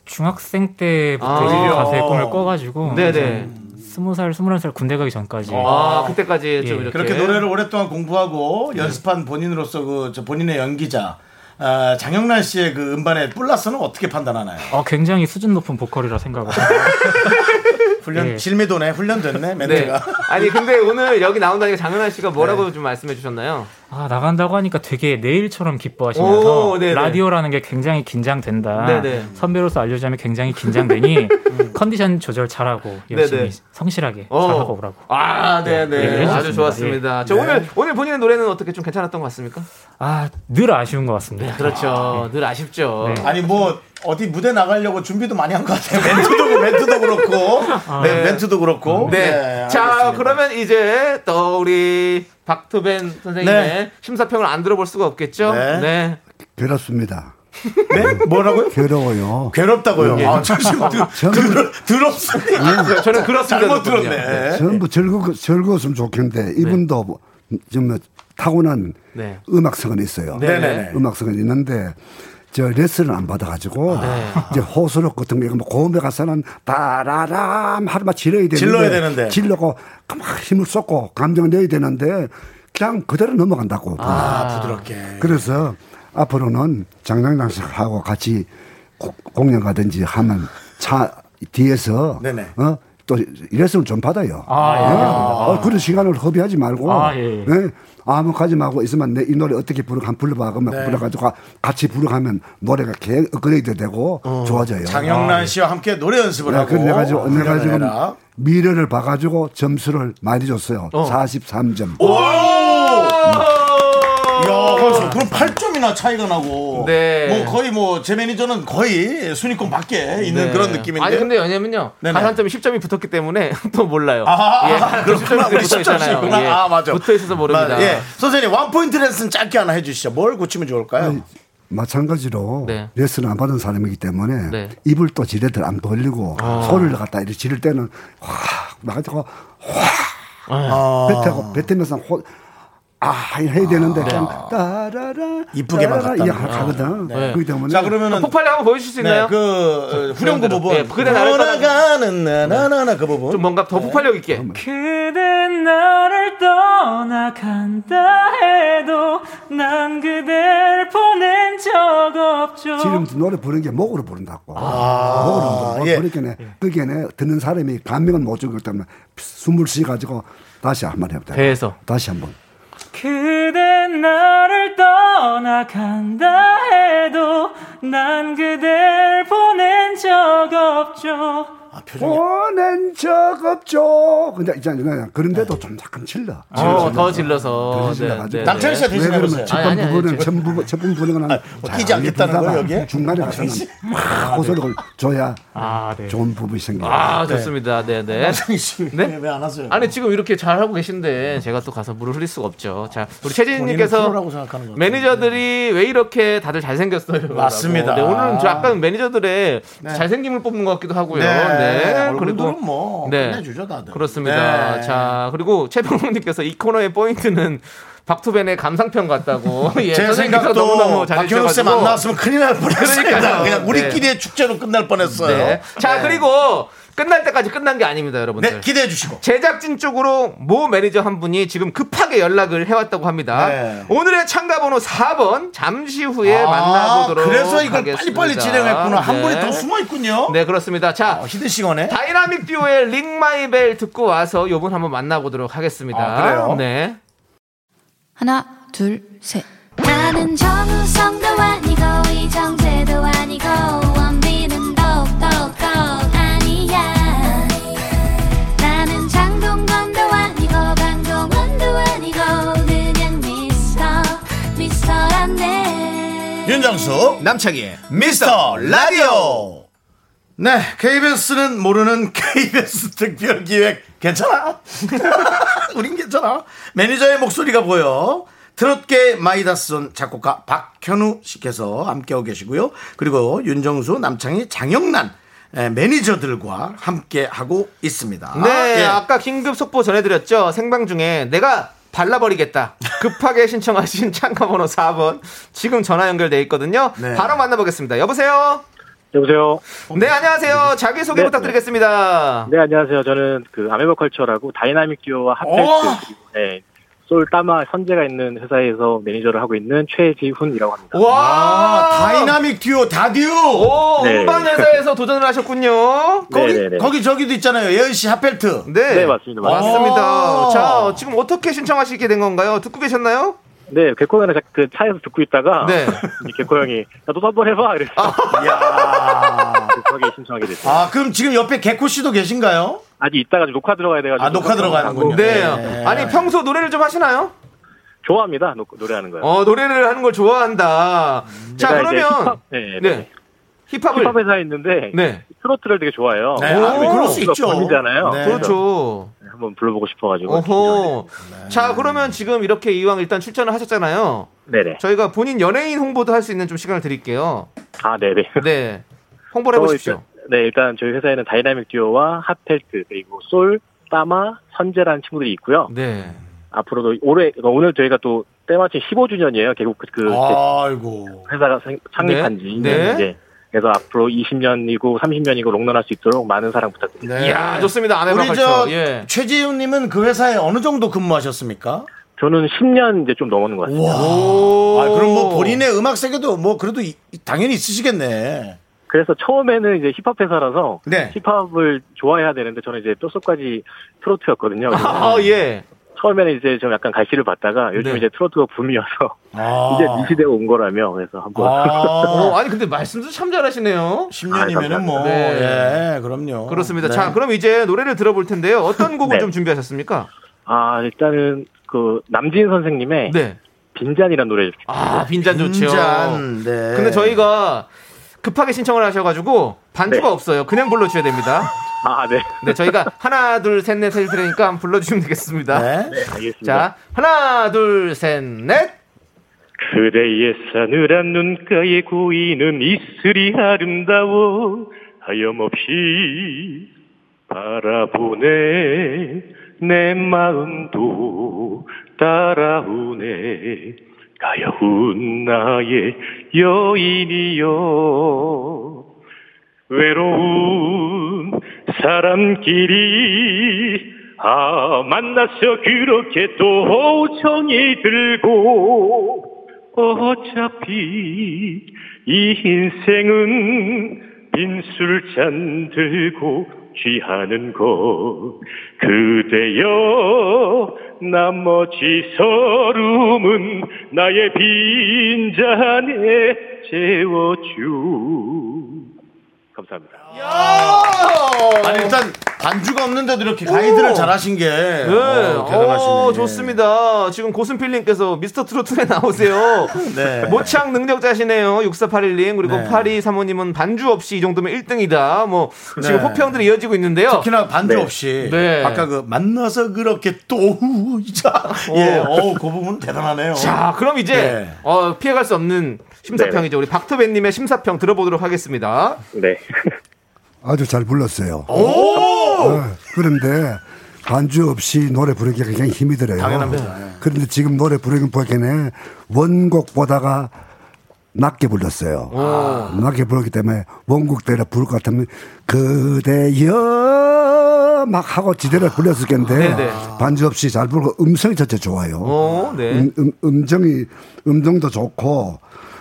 S6: 중학생 때부터
S2: 아.
S6: 가수의 꿈을 꿔가지고
S2: 네네.
S6: 스무 살, 스물한 살 군대 가기 전까지
S2: 아, 그때까지 좀
S6: 예.
S2: 이렇게.
S1: 그렇게 노래를 오랫동안 공부하고 연습한 본인으로서 그저 본인의 연기자 아, 장영란 씨의 그 음반의 플러스는 어떻게 판단하나요?
S6: 어, 굉장히 수준 높은 보컬이라 생각을
S1: 훈련
S6: 예.
S1: 실미도네 훈련됐네
S2: 네.
S1: 멘트가.
S2: 아니 근데 오늘 여기 나온다니까 장현아 씨가 뭐라고 좀 말씀해 주셨나요?
S6: 아 나간다고 하니까 되게 내일처럼 기뻐하시면서
S2: 오, 네네.
S6: 라디오라는 게 굉장히 긴장된다.
S2: 네네.
S6: 선배로서 알려주자면 굉장히 긴장되니 컨디션 조절 잘하고 열심히
S2: 네네.
S6: 성실하게
S2: 어.
S6: 잘하고 오라고.
S2: 아, 네,
S6: 네,
S2: 네.
S6: 얘기를
S2: 아주. 좋았습니다.
S6: 예.
S2: 저
S6: 네.
S2: 오늘 오늘 본인의 노래는 어떻게 좀 괜찮았던 것 같습니까?
S6: 아늘 아쉬운 것 같습니다.
S2: 그렇죠. 늘 아쉽죠.
S6: 네.
S1: 아니 뭐 어디 무대 나가려고 준비도 많이 한 것 같아요. 멘트도 멘트도 그렇고, 네,
S2: 네.
S1: 멘트도 그렇고.
S2: 네. 자,
S1: 알겠습니다.
S2: 그러면 이제 또 우리 박투벤 선생님의
S7: 네.
S2: 심사평을 안 들어볼 수가 없겠죠?
S7: 네.
S2: 네.
S7: 괴롭습니다.
S1: 네? 뭐라고요?
S7: 괴로워요.
S1: 괴롭다고요?
S7: 예.
S1: 아, 잠시만. 드, 드, 더럽습니다.
S2: 아, 저는 그렇습니다.
S1: 잘못 들었네.
S7: 전부 즐거, 즐거웠으면 좋겠는데 이분도 뭐, 좀 타고난
S2: 네.
S7: 음악성은 있어요.
S1: 네네네.
S7: 음악성은 있는데 저 레슨을 안 받아가지고
S1: 네.
S7: 이제 호소력 같은 거뭐 고음에 가서는 따라람 하루만 질러야 되는데
S1: 질러야 되는데.
S7: 질러고 막 힘을 쏟고 감정을 내야 되는데 그냥 그대로 넘어간다고.
S1: 아, 부드럽게.
S7: 그래서 앞으로는 장장장식하고 같이 고- 공연 가든지 하면 차 뒤에서
S1: 네네.
S7: 어? 또 레슨을 좀 받아요.
S6: 아, 예.
S7: 어? 어, 그런 시간을 허비하지 말고
S6: 아, 예, 예.
S7: 예? 아무 가지 말고 있으면 내 이 노래 어떻게 부르고 한 불러봐 그러면
S1: 네.
S7: 불러가지고 같이 부르가면 노래가 계속 업그레이드 되고 좋아져요.
S1: 장영란 씨와 함께 노래 연습을
S7: 네,
S1: 하고.
S7: 그래 내가 지금 내가
S1: 훈련을
S7: 지금
S1: 해라.
S7: 미래를 봐가지고 점수를 많이 줬어요. 43점.
S1: 오! 야, 그럼 8점이나 차이가 나고.
S2: 네.
S1: 뭐 거의 뭐 제 매니저는 거의 순위권 밖에 있는
S2: 네.
S1: 그런 느낌인데.
S2: 아니 근데 왜냐면요. 가산점이 10점이 붙었기 때문에 또 몰라요.
S1: 아,
S2: 예,
S1: 아, 그렇구나. 우리
S2: 붙어 있잖아요.
S1: 10점씩이구나.
S2: 예.
S1: 아, 맞아.
S2: 붙어 있어서 모릅니다.
S1: 맞아. 예. 선생님, 원 포인트 레슨 짧게 하나 해 주시죠. 뭘 고치면 좋을까요?
S7: 마찬가지로
S2: 네.
S7: 레슨을 안 받은 사람이기 때문에
S2: 네.
S7: 입을 또 지레들 안 벌리고
S1: 아.
S7: 소리를 갖다 이렇게 지를 때는 확 나가지고
S1: 아.
S7: 확 뱉고 뱉으면서 호, 아 해야 되는데 그냥 따라라
S1: 이쁘게만
S7: 따라라
S1: 갖다
S7: 이게
S1: 놓는.
S7: 하거든.
S1: 네.
S7: 그렇기 때문에
S1: 자, 그러면은.
S2: 폭발력 한번 보여주실 수 있나요?
S1: 네, 그 어, 후렴구
S2: 그대로.
S1: 부분.
S2: 예, 그대 나를
S1: 돌아가는 나나나나 그 부분.
S2: 좀 뭔가 더 폭발력 있게.
S5: 그대 나를 떠나간다 해도 난 그댈 보낸 적 없죠.
S7: 지금 노래 부르는 게 목으로 부른다고.
S1: 아,
S7: 목으로
S1: 예.
S7: 부르니까 네 그게 듣는 사람이 감명을 못 주기 때문에 숨을 쉬 가지고 다시 한 번 해보자.
S2: 배에서.
S7: 다시 한 번.
S5: 그대 나를 떠나간다 해도 난 그댈 보낸 적 없죠.
S1: 아, 표정이.
S7: 보낸 적 없죠. 근데 있잖아요. 그런데도 좀 약간 질러.
S2: 어, 더 질러서.
S7: 더 질러가지고.
S1: 남창희 씨가 대신 해보세요.
S7: 첫
S2: 아니,
S7: 번째
S2: 아니,
S7: 부분은
S2: 아니,
S7: 첫 부분 첫 부분 부르는
S1: 건뭐 끼지 않겠다는 거예요, 여기에?
S7: 중간에 가서는 막 호소력을 줘야
S6: 아, 네.
S7: 좋은 부분이 생겨요.
S2: 아, 좋습니다. 네, 네.
S1: 남창희 씨.
S2: 네?
S1: 왜안 하세요?
S2: 아니 지금 이렇게 잘 하고 계신데 제가 또 가서 물을 흘릴 수가 없죠. 자, 우리 최진님께서. 매니저들이 왜 이렇게 다들 잘생겼어요?
S1: 맞습니다.
S2: 네, 오늘은 저 약간 매니저들의 잘생김을 뽑는 것 같기도 하고요. 네.
S1: 얼굴들은 뭐
S2: 네.
S1: 끝내주죠 다들.
S2: 그렇습니다.
S1: 네.
S2: 자, 그리고 최병훈님께서 이 코너의 포인트는 박투벤의 감상평 같다고. 예,
S1: 제 생각도 박경호 쌤 나왔으면 큰일 날 뻔했습니다.
S2: 그러니까요.
S1: 그냥 우리끼리의 축제로 끝날 뻔했어요.
S2: 네. 자,
S1: 네.
S2: 그리고 끝날 때까지 끝난 게 아닙니다, 여러분들.
S1: 네 기대해 주시고.
S2: 제작진 쪽으로 모 매니저 한 분이 지금 급하게 연락을 해왔다고 합니다.
S1: 네.
S2: 오늘의 참가번호 4번 잠시 후에
S1: 아,
S2: 만나보도록
S1: 그래서 이걸
S2: 하겠습니다.
S1: 빨리빨리 진행했구나. 한
S2: 네.
S1: 분이 더 숨어 있군요.
S2: 네 그렇습니다. 자
S1: 어, hidden 시간에.
S2: 다이나믹 듀오의 Ring My Bell 듣고 와서 요분 한번 만나보도록 하겠습니다.
S1: 아, 그래요?
S2: 네.
S13: 하나, 둘, 셋.
S14: 나는 정우성도 아니고 이정재도 아니고
S1: 윤정수 남창희의 미스터 라디오. 네, KBS는 모르는 KBS 특별 기획 괜찮아? 우린 괜찮아. 매니저의 목소리가 보여. 트롯계 마이다스 손 작곡가 박현우 씨께서 함께하고 계시고요. 그리고 윤정수, 남창희, 장영란 에, 매니저들과 함께 하고 있습니다.
S2: 네,
S1: 예.
S2: 아까 긴급 속보 전해드렸죠. 생방 중에 내가 발라버리겠다. 급하게 신청하신 참가번호 4번 지금 전화 연결돼 있거든요.
S1: 네.
S2: 바로 만나보겠습니다. 여보세요.
S15: 여보세요.
S2: 네, 안녕하세요. 자기 소개
S15: 네,
S2: 부탁드리겠습니다.
S15: 네, 안녕하세요. 저는 그 아메바컬쳐라고 다이나믹 듀오와 그리고 네, 쏠 따마 선재가 있는 회사에서 매니저를 하고 있는 최지훈이라고 합니다.
S2: 와,
S1: 아, 다이나믹 듀오, 다듀오.
S2: 오,
S15: 네.
S2: 음반 회사에서 도전을 하셨군요.
S1: 거기,
S15: 네네네.
S1: 거기 저기도 있잖아요. 예은 씨 핫펠트.
S2: 네,
S15: 네, 맞습니다.
S2: 맞습니다.
S1: 오.
S2: 자, 지금 어떻게 신청하시게 된 건가요? 듣고 계셨나요?
S15: 네, 개코 형이랑 자- 그 차에서 듣고 있다가
S2: 네.
S15: 이 개코 형이 야, 너도 한번 해봐 이래서
S1: 이야.
S15: 급하게 신청하게 됐어요.
S1: 아, 그럼 지금 옆에 개코 씨도 계신가요?
S15: 아직 이따가 좀 녹화 들어가야 돼가지고
S1: 아, 녹화 들어가는군요.
S2: 네.
S1: 네.
S2: 아니, 평소 노래를 좀 하시나요?
S15: 좋아합니다. 노, 노래하는 거요.
S2: 어, 노래를 하는 걸 좋아한다. 자,
S15: 제가 이제
S2: 그러면
S15: 힙합- 네, 네.
S2: 네. 힙합을
S15: 힙합 회사에 있는데
S2: 네.
S15: 트로트를 되게 좋아해요.
S1: 네, 아, 그럴 수 있죠.
S15: 붐이잖아요.
S1: 네.
S2: 그렇죠.
S15: 한번 불러보고 싶어가지고.
S2: 어허. 자, 그러면 지금 이렇게 이왕 일단 출전을 하셨잖아요.
S15: 네네.
S2: 저희가 본인 연예인 홍보도 할 수 있는 좀 시간을 드릴게요.
S15: 아, 네네.
S2: 네. 홍보를 해보십시오.
S15: 네, 일단 저희 회사에는 다이나믹 듀오와 핫펠트 그리고 쏠, 따마, 선재라는 친구들이 있고요.
S2: 네.
S15: 앞으로도 올해 오늘 저희가 또 때마침 15주년이에요. 개국 그, 그
S1: 아이고.
S15: 회사가 생- 창립한 지
S2: 네.
S15: 이제 그래서 앞으로 20년이고 30년이고 롱런할 수 있도록 많은 사랑 부탁드립니다.
S1: 네.
S2: 이야, 좋습니다. 안
S1: 우리
S2: 저죠 예.
S1: 최지훈님은 그 회사에 어느 정도 근무하셨습니까?
S15: 저는 10년 이제 좀 넘는 것 같습니다.
S1: 와. 아, 그럼 뭐 본인의 음악 세계도 뭐 그래도 이- 당연히 있으시겠네.
S15: 그래서 처음에는 이제 힙합 회사라서
S1: 네.
S15: 힙합을 좋아해야 되는데 저는 이제 뼛속까지 트로트였거든요. 그래서
S2: 아, 예.
S15: 처음에는 이제 좀 약간 갈씨를 받다가 요즘
S2: 네.
S15: 이제 트로트가 붐이어서
S1: 아.
S15: 이제 이 시대에 온 거라며 그래서 한번
S2: 어, 아니, 근데 말씀도 참 잘하시네요.
S1: 10년이면은 뭐,
S2: 네.
S1: 예, 그럼요.
S2: 그렇습니다.
S1: 네.
S2: 자, 그럼 이제 노래를 들어볼 텐데요. 어떤 곡을
S15: 네.
S2: 좀 준비하셨습니까?
S15: 아 일단은 그 남진 선생님의
S2: 네.
S15: 빈잔이라는 노래
S2: 아, 빈잔 좋죠.
S1: 빈잔, 네.
S2: 근데 저희가 급하게 신청을 하셔가지고 반주가
S15: 네.
S2: 없어요. 그냥 불러주셔야 됩니다.
S15: 아 네.
S2: 네, 저희가 하나, 둘, 셋, 넷 해줄 테니까 한번 불러주시면 되겠습니다.
S1: 네.
S15: 네, 알겠습니다.
S2: 자, 하나, 둘, 셋, 넷.
S16: 그대의 싸늘한 눈가에 고이는 이슬이 아름다워 하염없이 바라보네 내 마음도 따라오네 가여운 나의 여인이여. 외로운 사람끼리 아 만나서 그렇게 또 정이 들고 어차피 이 인생은 빈술잔 들고 취하는 것 그대여 나머지 서름은 나의 빈잔에 채워주 감사합니다.
S1: 아니, 일단 반주가 없는데도 이렇게 가이드를
S2: 오.
S1: 잘하신 게
S2: 네,
S1: 어, 대단하시네.
S2: 어, 좋습니다. 지금 고순필님께서 미스터 트로트에 나오세요.
S1: 네.
S2: 모창 능력자시네요. 6481님. 그리고
S1: 네.
S2: 8235님은 반주 없이 이 정도면 1등이다. 뭐, 지금
S1: 네.
S2: 호평들이 이어지고 있는데요.
S1: 특히나 반주
S15: 네.
S1: 없이
S2: 네.
S1: 아까 그 만나서 그렇게 또 이자 예, 어, 그 부분 대단하네요.
S2: 자, 그럼 이제,
S1: 네.
S2: 어, 피해갈 수 없는 심사평이죠. 우리 박토배님의 심사평 들어보도록 하겠습니다.
S15: 네.
S7: 아주 잘 불렀어요.
S1: 오!
S7: 어, 그런데 반주 없이 노래 부르기가 굉장히 힘이 들어요.
S1: 당연합니다. 예.
S7: 그런데 지금 노래 부르기 보기에는 원곡보다가 낮게 불렀어요. 낮게 불렀기 때문에 원곡대로 부를 것 같으면 그대여 막 하고 지대로 불렀을 텐데
S2: 네네.
S7: 반주 없이 잘 부르고 음성이 자체 좋아요.
S2: 오, 네.
S7: 음, 음, 음정이 음정도 좋고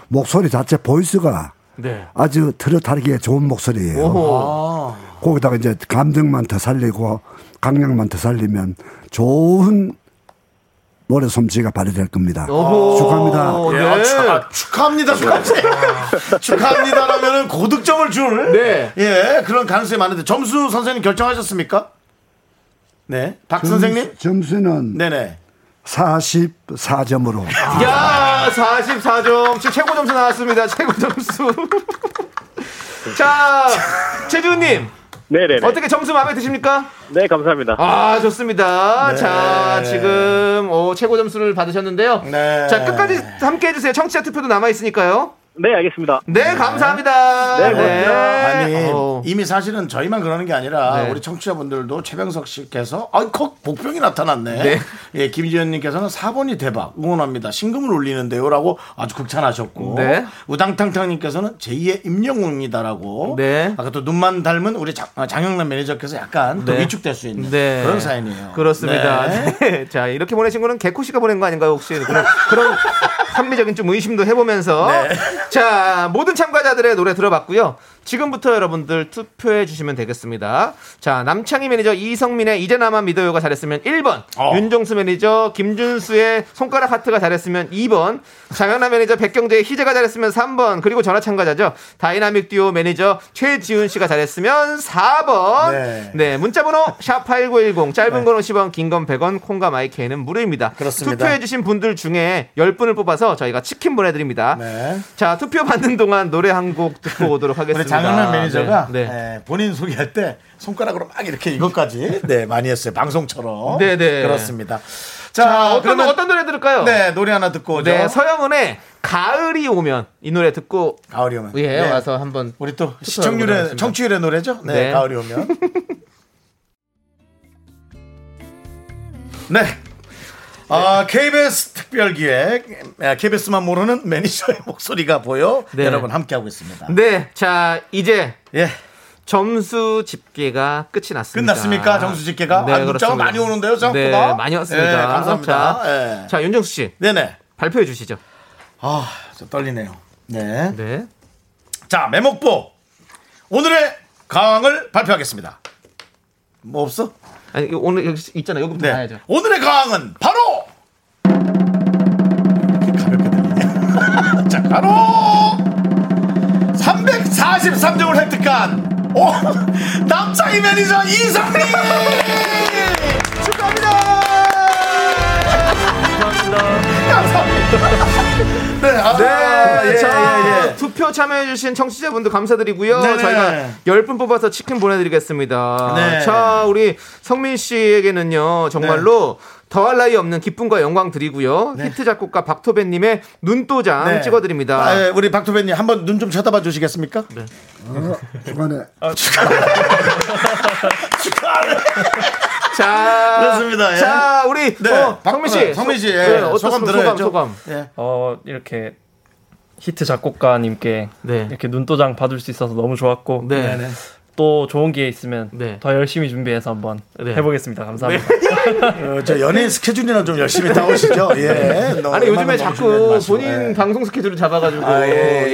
S7: 목소리 자체 보이스가
S2: 네.
S7: 아주 트로트하기에 좋은 목소리예요.
S2: 오호.
S7: 거기다가 이제 감정만 더 살리고 강약만 더 살리면 좋은 노래 솜씨가 발휘될 겁니다.
S2: 오호.
S7: 축하합니다.
S1: 예,
S2: 네.
S1: 축하, 축하합니다. 축하합니다. 축하합니다라면은 고득점을 줄
S2: 네.
S1: 예, 그런 가능성이 많은데 점수 선생님 결정하셨습니까? 네. 박 선생님?
S7: 점수는
S1: 네네.
S7: 44점으로.
S2: 야, 44점. 지금 최고 점수 나왔습니다. 최고 점수. 자, 최주님.
S15: 네네네.
S2: 어떻게 점수 마음에 드십니까?
S15: 네, 감사합니다.
S2: 아, 좋습니다.
S1: 네.
S2: 자, 지금 어, 최고 점수를 받으셨는데요.
S1: 네.
S2: 자, 끝까지 함께 해주세요. 청취자 투표도 남아 있으니까요.
S15: 네, 알겠습니다.
S2: 네, 감사합니다.
S15: 네, 고맙습니다.
S1: 아니
S2: 어.
S1: 이미 사실은 저희만 그러는 게 아니라
S2: 네.
S1: 우리 청취자분들도 최병석 씨께서 아컷 복병이 나타났네.
S2: 네.
S1: 예, 김지현 님께서는 4번이 대박 응원합니다. 신금을 울리는데요라고 아주 극찬하셨고
S2: 네.
S1: 우당탕탕 님께서는 제2의 임영웅이다라고.
S2: 네.
S1: 아까 또 눈만 닮은 우리 장, 아, 장영란 매니저께서 약간 또
S2: 네.
S1: 위축될 수 있는
S2: 네.
S1: 그런 사연이에요.
S2: 그렇습니다.
S1: 네.
S2: 네. 자, 이렇게 보내신 거는 개코 씨가 보낸 거 아닌가요, 혹시? 그런, 그런 합리적인 좀 의심도 해 보면서.
S1: 네.
S2: 자, 모든 참가자들의 노래 들어봤고요. 지금부터 여러분들 투표해 주시면 되겠습니다. 자, 남창희 매니저 이성민의 이제 나만 믿어요가 잘했으면 1번, 윤정수 매니저 김준수의 손가락 하트가 잘했으면 2번, 장영란 매니저 백경재의 희재가 잘했으면 3번, 그리고 전화 참가자죠. 다이나믹 듀오 매니저 최지훈 씨가 잘했으면 4번.
S1: 네.
S2: 네, 문자 번호 샵8910 짧은 건 50원, 긴 건 100원, 콩과 마이 K는 무료입니다.
S1: 그렇습니다.
S2: 투표해 주신 분들 중에 10분을 뽑아서 저희가 치킨 보내 드립니다.
S1: 네.
S2: 자, 투표 받는 동안 노래 한 곡 듣고 오도록 하겠습니다.
S1: 장영란 매니저가
S2: 네. 네.
S1: 예, 본인 소개할 때 손가락으로 막 이렇게 이것까지 네 많이 했어요 방송처럼
S2: 네, 네.
S1: 그렇습니다.
S2: 자,
S1: 자,
S2: 어떤,
S1: 그러면
S2: 어떤 노래 들을까요?
S1: 네 노래 하나 듣고 오죠.
S2: 네, 서영은의 가을이 오면 이 노래 듣고
S1: 가을이 오면
S2: 예,
S1: 네.
S2: 와서 한번
S1: 우리 또 시청률의. 청취율의 노래죠. 네,
S2: 네.
S1: 가을이 오면. 네. 아, KBS 특별기획 아, KBS만 모르는 매니저의 목소리가 보여
S2: 네.
S1: 여러분 함께하고 있습니다.
S2: 네, 자 이제
S1: 예.
S2: 점수 집계가 끝이 났습니다.
S1: 끝났습니까? 점수 집계가?
S2: 네,
S1: 아, 문자가. 많이 오는데요, 생각보다?
S2: 네, 많이 왔습니다.
S1: 네, 감사합니다.
S2: 자,
S1: 예.
S2: 자, 윤정수 씨
S1: 네네.
S2: 발표해 주시죠.
S1: 아, 저 떨리네요. 네.
S2: 네.
S1: 자, 매목보 오늘의 강을 발표하겠습니다. 뭐 없어?
S2: 아니 오늘 여기 있잖아. 여기부터
S1: 네.
S2: 가야죠.
S1: 오늘의 강은 바로 가볍게 들리냐? 자, 바로 343점을 획득한 오, 남창희 매니저 이성민 네, 아,
S2: 네,
S1: 예,
S2: 자,
S1: 예, 예.
S2: 투표 참여해주신 청취자분들 감사드리고요.
S1: 네네.
S2: 저희가 10분 뽑아서 치킨 보내드리겠습니다.
S1: 네.
S2: 자, 우리 성민 씨에게는요, 정말로 더할 나위 없는 기쁨과 영광 드리고요. 히트 작곡가 박토배님의 눈도장
S1: 네.
S2: 찍어드립니다.
S1: 아, 예, 우리 박토배님 한번 눈 좀 쳐다봐 주시겠습니까? 네.
S7: 어, 주간에
S2: 자,
S1: 그렇습니다. 예.
S2: 자, 우리
S1: 네,
S2: 어,
S1: 박-
S2: 성민 씨,
S1: 어, 성민 씨, 예.
S2: 네?
S1: 소감 들어야죠.
S2: 소감.
S1: 예.
S5: 어 이렇게 히트 작곡가님께
S2: 네.
S5: 이렇게 눈도장 받을 수 있어서 너무 좋았고
S2: 네. 네.
S5: 또 좋은 기회 있으면
S2: 네.
S5: 더 열심히 준비해서 한번
S2: 네.
S5: 해보겠습니다. 감사합니다.
S1: 어, 저 연예인 스케줄이나 좀 열심히 타오시죠. 예. 너무
S2: 아니 요즘에 자꾸 본인
S1: 예.
S2: 방송 스케줄을 잡아가지고
S1: 아, 예,
S2: 예,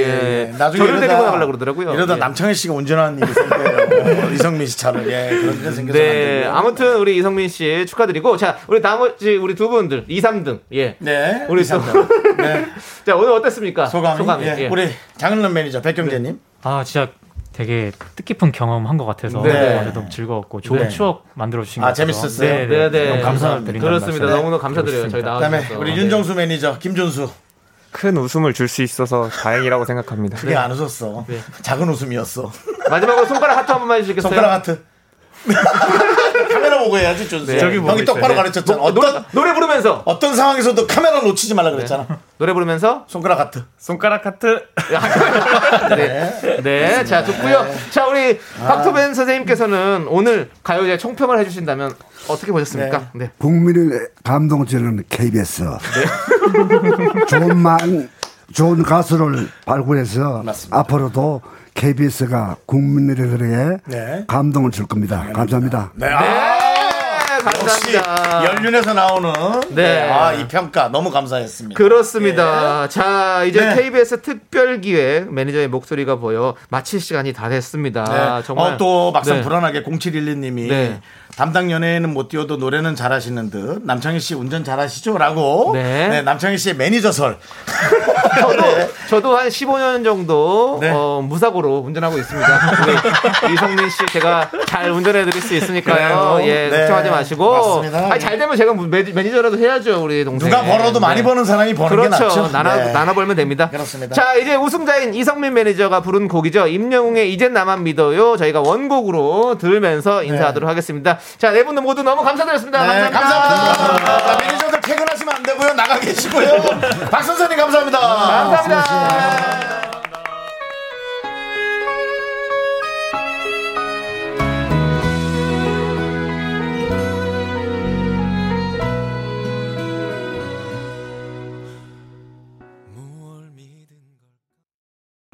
S1: 예. 나중에
S2: 저를
S1: 이러다-
S2: 데리고 나가려고 그러더라고요.
S1: 이러다
S2: 예.
S1: 남창희 씨가 운전하는 일이 생겨요. 어, 이성민 씨 차를. 예, 그런 일 생겨서 안
S2: 네. 아무튼 우리 이성민 씨 축하드리고 자 우리 나머지 우리 두 분들 2, 3등 예.
S1: 네.
S2: 우리
S1: 이상
S2: 또-
S1: 네.
S2: 자 오늘 어땠습니까?
S1: 소감이, 예.
S2: 예.
S1: 우리 장은런 매니저 백경재님.
S6: 아 진짜 되게 뜻깊은 경험한 것 같아서
S1: 네.
S6: 너무 즐거웠고 좋은
S1: 네.
S6: 추억 만들어 주신 것
S1: 아,
S6: 같아서
S1: 재밌었어요?
S6: 네,
S2: 네,
S6: 네,
S2: 네.
S6: 너무 감사드린다.
S2: 그렇습니다. 너무너무 감사드려요. 저희 나와주셔서.
S1: 그다음에 우리
S2: 네.
S1: 윤정수 매니저 김준수.
S9: 큰 웃음을 줄 수 있어서 다행이라고 생각합니다.
S1: 크게 안 웃었어. 작은 웃음이었어.
S2: 마지막으로 손가락 하트 한 번만 해주시겠어요?
S1: 손가락 하트. 카메라 보고 해야지 준수.
S2: 네. 저기 보고
S1: 형이
S2: 있어요.
S1: 똑바로
S2: 네.
S1: 가르쳤잖아.
S2: 노-
S1: 어떤
S2: 노래, 노래 부르면서
S1: 어떤 상황에서도 카메라 놓치지 말라 그랬잖아.
S2: 노래 부르면서
S1: 손가락 하트.
S5: 손가락 하트.
S2: 네, 네, 자 듣고요. 자 우리
S1: 아.
S2: 박토벤 선생님께서는 오늘 가요제 총평을 해 주신다면 어떻게 보셨습니까? 네.
S7: 국민을 감동주는 KBS. 좋은 만 좋은 가수를 발굴해서 앞으로도 KBS가 국민들에게
S1: 네.
S7: 감동을 줄 겁니다. 감사합니다.
S1: 네. 아, 역시
S2: 감사합니다.
S1: 연륜에서 나오는
S2: 네.
S1: 네. 아, 이 평가 너무 감사했습니다.
S2: 그렇습니다. 자, 이제
S1: 네.
S2: KBS 특별 기획 매니저의 목소리가 보여 마칠 시간이 다 됐습니다.
S1: 네.
S2: 정말
S1: 어, 또 막상
S2: 네.
S1: 불안하게 0712님이
S2: 네.
S1: 담당 연예인은 못 띄워도 노래는 잘하시는 듯 남창희 씨 운전 잘하시죠? 라고
S2: 네.
S1: 네, 남창희 씨의 매니저설
S2: 저도,
S1: 네.
S2: 저도 한 15년 정도
S1: 네.
S2: 어, 무사고로 운전하고 있습니다. 이성민 씨 제가 잘 운전해 드릴 수 있으니까요.
S1: 그래요.
S2: 예,
S1: 네.
S2: 걱정하지 마시고. 아니, 잘 되면 제가 매, 매니저라도 해야죠, 우리 동생.
S1: 누가 벌어도 많이 버는 사람이 버는 게
S2: 그렇죠.
S1: 낫죠.
S2: 나눠,
S1: 네.
S2: 나눠 벌면 됩니다.
S1: 그렇습니다.
S2: 자, 이제 우승자인 이성민 매니저가 부른 곡이죠. 임영웅의 이젠 나만 믿어요. 저희가 원곡으로 들으면서 인사하도록 하겠습니다. 자, 네 분들 모두 너무 감사드렸습니다.
S1: 네,
S2: 감사합니다.
S1: 감사합니다. 매니저들 퇴근하시면 안 되고요. 나가 계시고요. 박 선생님 감사합니다.
S2: 감사합니다.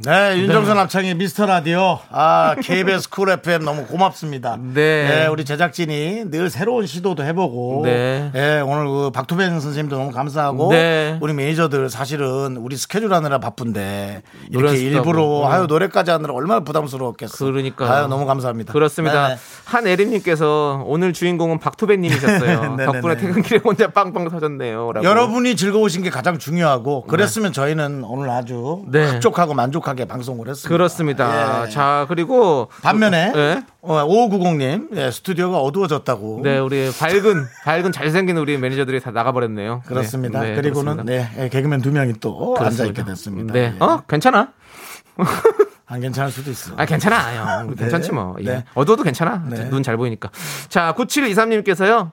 S1: 네, 윤정수 남창희 미스터 라디오. 아, KBS 쿨 FM 너무 고맙습니다.
S2: 네.
S1: 우리 제작진이 늘 새로운 시도도 해보고.
S2: 네.
S1: 예, 오늘 그 박토벤 선생님도 너무 감사하고.
S2: 네.
S1: 우리 매니저들 사실은 우리 스케줄 하느라 바쁜데. 이렇게. 일부러
S2: 어.
S1: 하여 노래까지 하느라 얼마나 부담스러웠겠어.
S2: 그러니까요.
S1: 아유, 너무 감사합니다.
S2: 그렇습니다.
S1: 네네.
S2: 한애림님께서 오늘 주인공은 박토배님이셨어요.
S1: 네네네.
S2: 덕분에 퇴근길에 혼자 빵빵 터졌네요. 라고.
S1: 여러분이 즐거우신 게 가장 중요하고 그랬으면 저희는 오늘 아주
S2: 네.
S1: 흡족하고 만족하게 방송을 했습니다.
S2: 그렇습니다.
S1: 예.
S2: 자 그리고
S1: 반면에
S2: 네.
S1: 어, 5590님 예, 스튜디오가 어두워졌다고.
S2: 네 우리 밝은 밝은 잘생긴 우리 매니저들이 다 나가버렸네요.
S1: 그렇습니다.
S2: 네, 네,
S1: 그리고는
S2: 그렇습니다.
S1: 네, 예, 개그맨 두 명이 또 앉아. 있게 됐습니다.
S2: 네.
S1: 예.
S2: 어 괜찮아.
S1: 안 괜찮을 수도 있어.
S2: 아 괜찮아 형.
S1: 네.
S2: 괜찮지 뭐. 예.
S1: 네.
S2: 어두워도 괜찮아.
S1: 네.
S2: 눈잘 보이니까. 자 9723님께서요.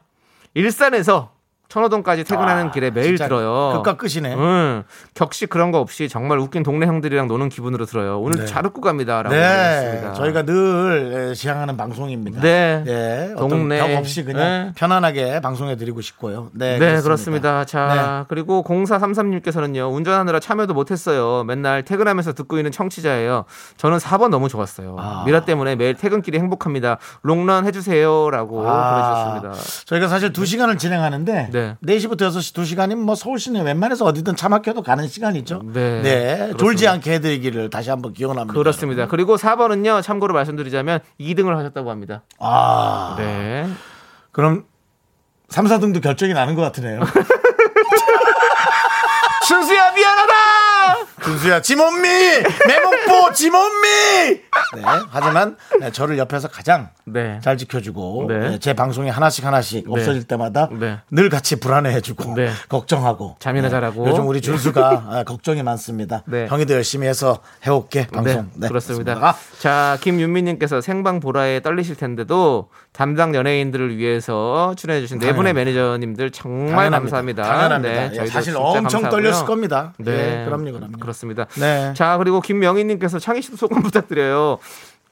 S2: 일산에서 천호동까지 퇴근하는
S1: 아,
S2: 길에 매일 들어요.
S1: 끝과 끝이네.
S2: 응. 격식 그런 거 없이 정말 웃긴 동네 형들이랑 노는 기분으로 들어요. 오늘
S1: 네.
S2: 잘 웃고 갑니다라고
S1: 네,
S2: 했습니다.
S1: 저희가 늘 예, 지향하는 방송입니다.
S2: 네.
S1: 예, 어떤
S2: 동네.
S1: 벽 없이 그냥
S2: 네.
S1: 편안하게 방송해 드리고 싶고요. 네,
S2: 네, 그렇습니다. 자,
S1: 네.
S2: 그리고 0433님께서는요, 운전하느라 참여도 못 했어요. 맨날 퇴근하면서 듣고 있는 청취자예요. 저는 4번 너무 좋았어요.
S1: 아.
S2: 미라 때문에 매일 퇴근길이 행복합니다. 롱런 해 주세요. 라고
S1: 아,
S2: 보내 주셨습니다.
S1: 저희가 사실 두시간을 진행하는데
S2: 네.
S1: 4시부터 6시 2시간이면 뭐 서울 시내 웬만해서 어디든 차 막혀도 가는 시간이죠.
S2: 네,
S1: 졸지
S2: 그렇습니다.
S1: 않게 해드리기를 다시 한번 기원합니다.
S2: 그렇습니다. 그리고 4번은요, 참고로 말씀드리자면 2등을 하셨다고 합니다.
S1: 아,
S2: 네.
S1: 그럼 3, 4등도 결정이 나는 것 같으네요.
S2: 준수야, 미안하다!
S1: 준수야, 지몬미! 매목보 지몬미! 네, 하지만 네, 저를 옆에서 가장
S2: 네.
S1: 잘 지켜주고
S2: 네.
S1: 네, 제 방송이 하나씩 하나씩 없어질 때마다
S2: 네.
S1: 늘 같이 불안해해주고
S2: 네.
S1: 걱정하고
S2: 잠이나
S1: 네,
S2: 잘하고.
S1: 요즘 우리 준수가 아, 걱정이 많습니다.
S2: 네.
S1: 형이 더 열심히 해서 해올게 방송.
S2: 네, 그렇습니다.
S1: 아,
S2: 자, 김윤미님께서 생방 보라에 떨리실 텐데도 담당 연예인들을 위해서 출연해주신 네 분의 매니저님들 정말
S1: 당연합니다.
S2: 감사합니다.
S1: 당연합니다.
S2: 네,
S1: 예, 사실 엄청
S2: 감사하고요.
S1: 떨렸을 겁니다.
S2: 네,
S1: 예, 그럼요, 그럼요.
S2: 그렇습니다.
S1: 네.
S2: 자, 그리고 김명희님께서 창희 씨도 소감 부탁드려요.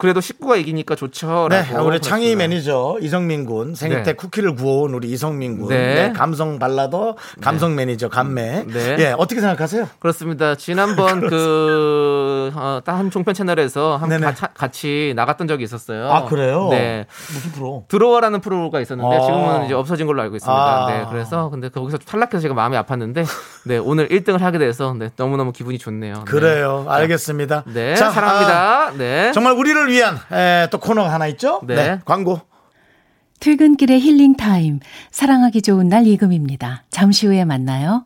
S2: 그래도 식구가 이기니까 좋죠.
S1: 네, 우리
S2: 그랬습니다.
S1: 매니저 이성민 군 생일
S2: 네.
S1: 때 쿠키를 구워온 우리 이성민 군,
S2: 네.
S1: 네, 감성 발라더, 감성 매니저 감매.
S2: 네.
S1: 예, 어떻게 생각하세요?
S2: 그렇습니다. 지난번 그, 어, 딴 종편 채널에서 한. 가- 같이 나갔던 적이 있었어요.
S1: 아 그래요?
S2: 네.
S1: 무슨 프로?
S2: 들어와라는 프로가 있었는데
S1: 아.
S2: 지금은 이제 없어진 걸로 알고 있습니다.
S1: 아.
S2: 네, 그래서 근데 거기서 탈락해서 제가 마음이 아팠는데 네 오늘 1등을 하게 돼서 네, 너무 너무 기분이 좋네요. 네.
S1: 그래요. 알겠습니다.
S2: 네,
S1: 자,
S2: 사랑합니다.
S1: 아,
S2: 네,
S1: 정말 우리를 위한 에, 또 코너가 하나 있죠?
S2: 네.
S1: 광고.
S17: 퇴근길의 힐링 타임. 사랑하기 좋은 날 이금입니다. 잠시 후에 만나요.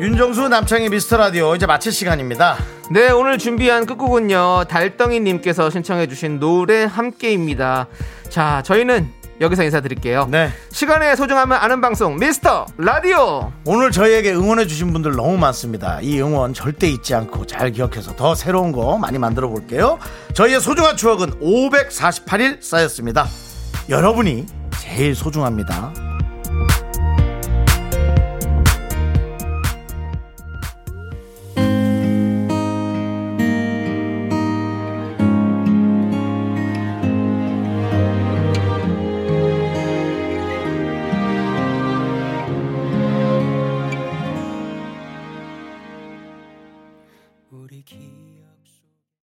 S1: 윤정수 남창희 미스터 라디오 이제 마칠 시간입니다.
S2: 네 오늘 준비한 끝곡은요 달덩이 님께서 신청해 주신 노래 함께입니다. 자 저희는 여기서 인사드릴게요.
S1: 네.
S2: 시간의 소중함을 아는 방송 미스터 라디오.
S1: 오늘 저희에게 응원해 주신 분들 너무 많습니다. 이 응원 절대 잊지 않고 잘 기억해서 더 새로운 거 많이 만들어 볼게요. 저희의 소중한 추억은 548일 쌓였습니다. 여러분이 제일 소중합니다.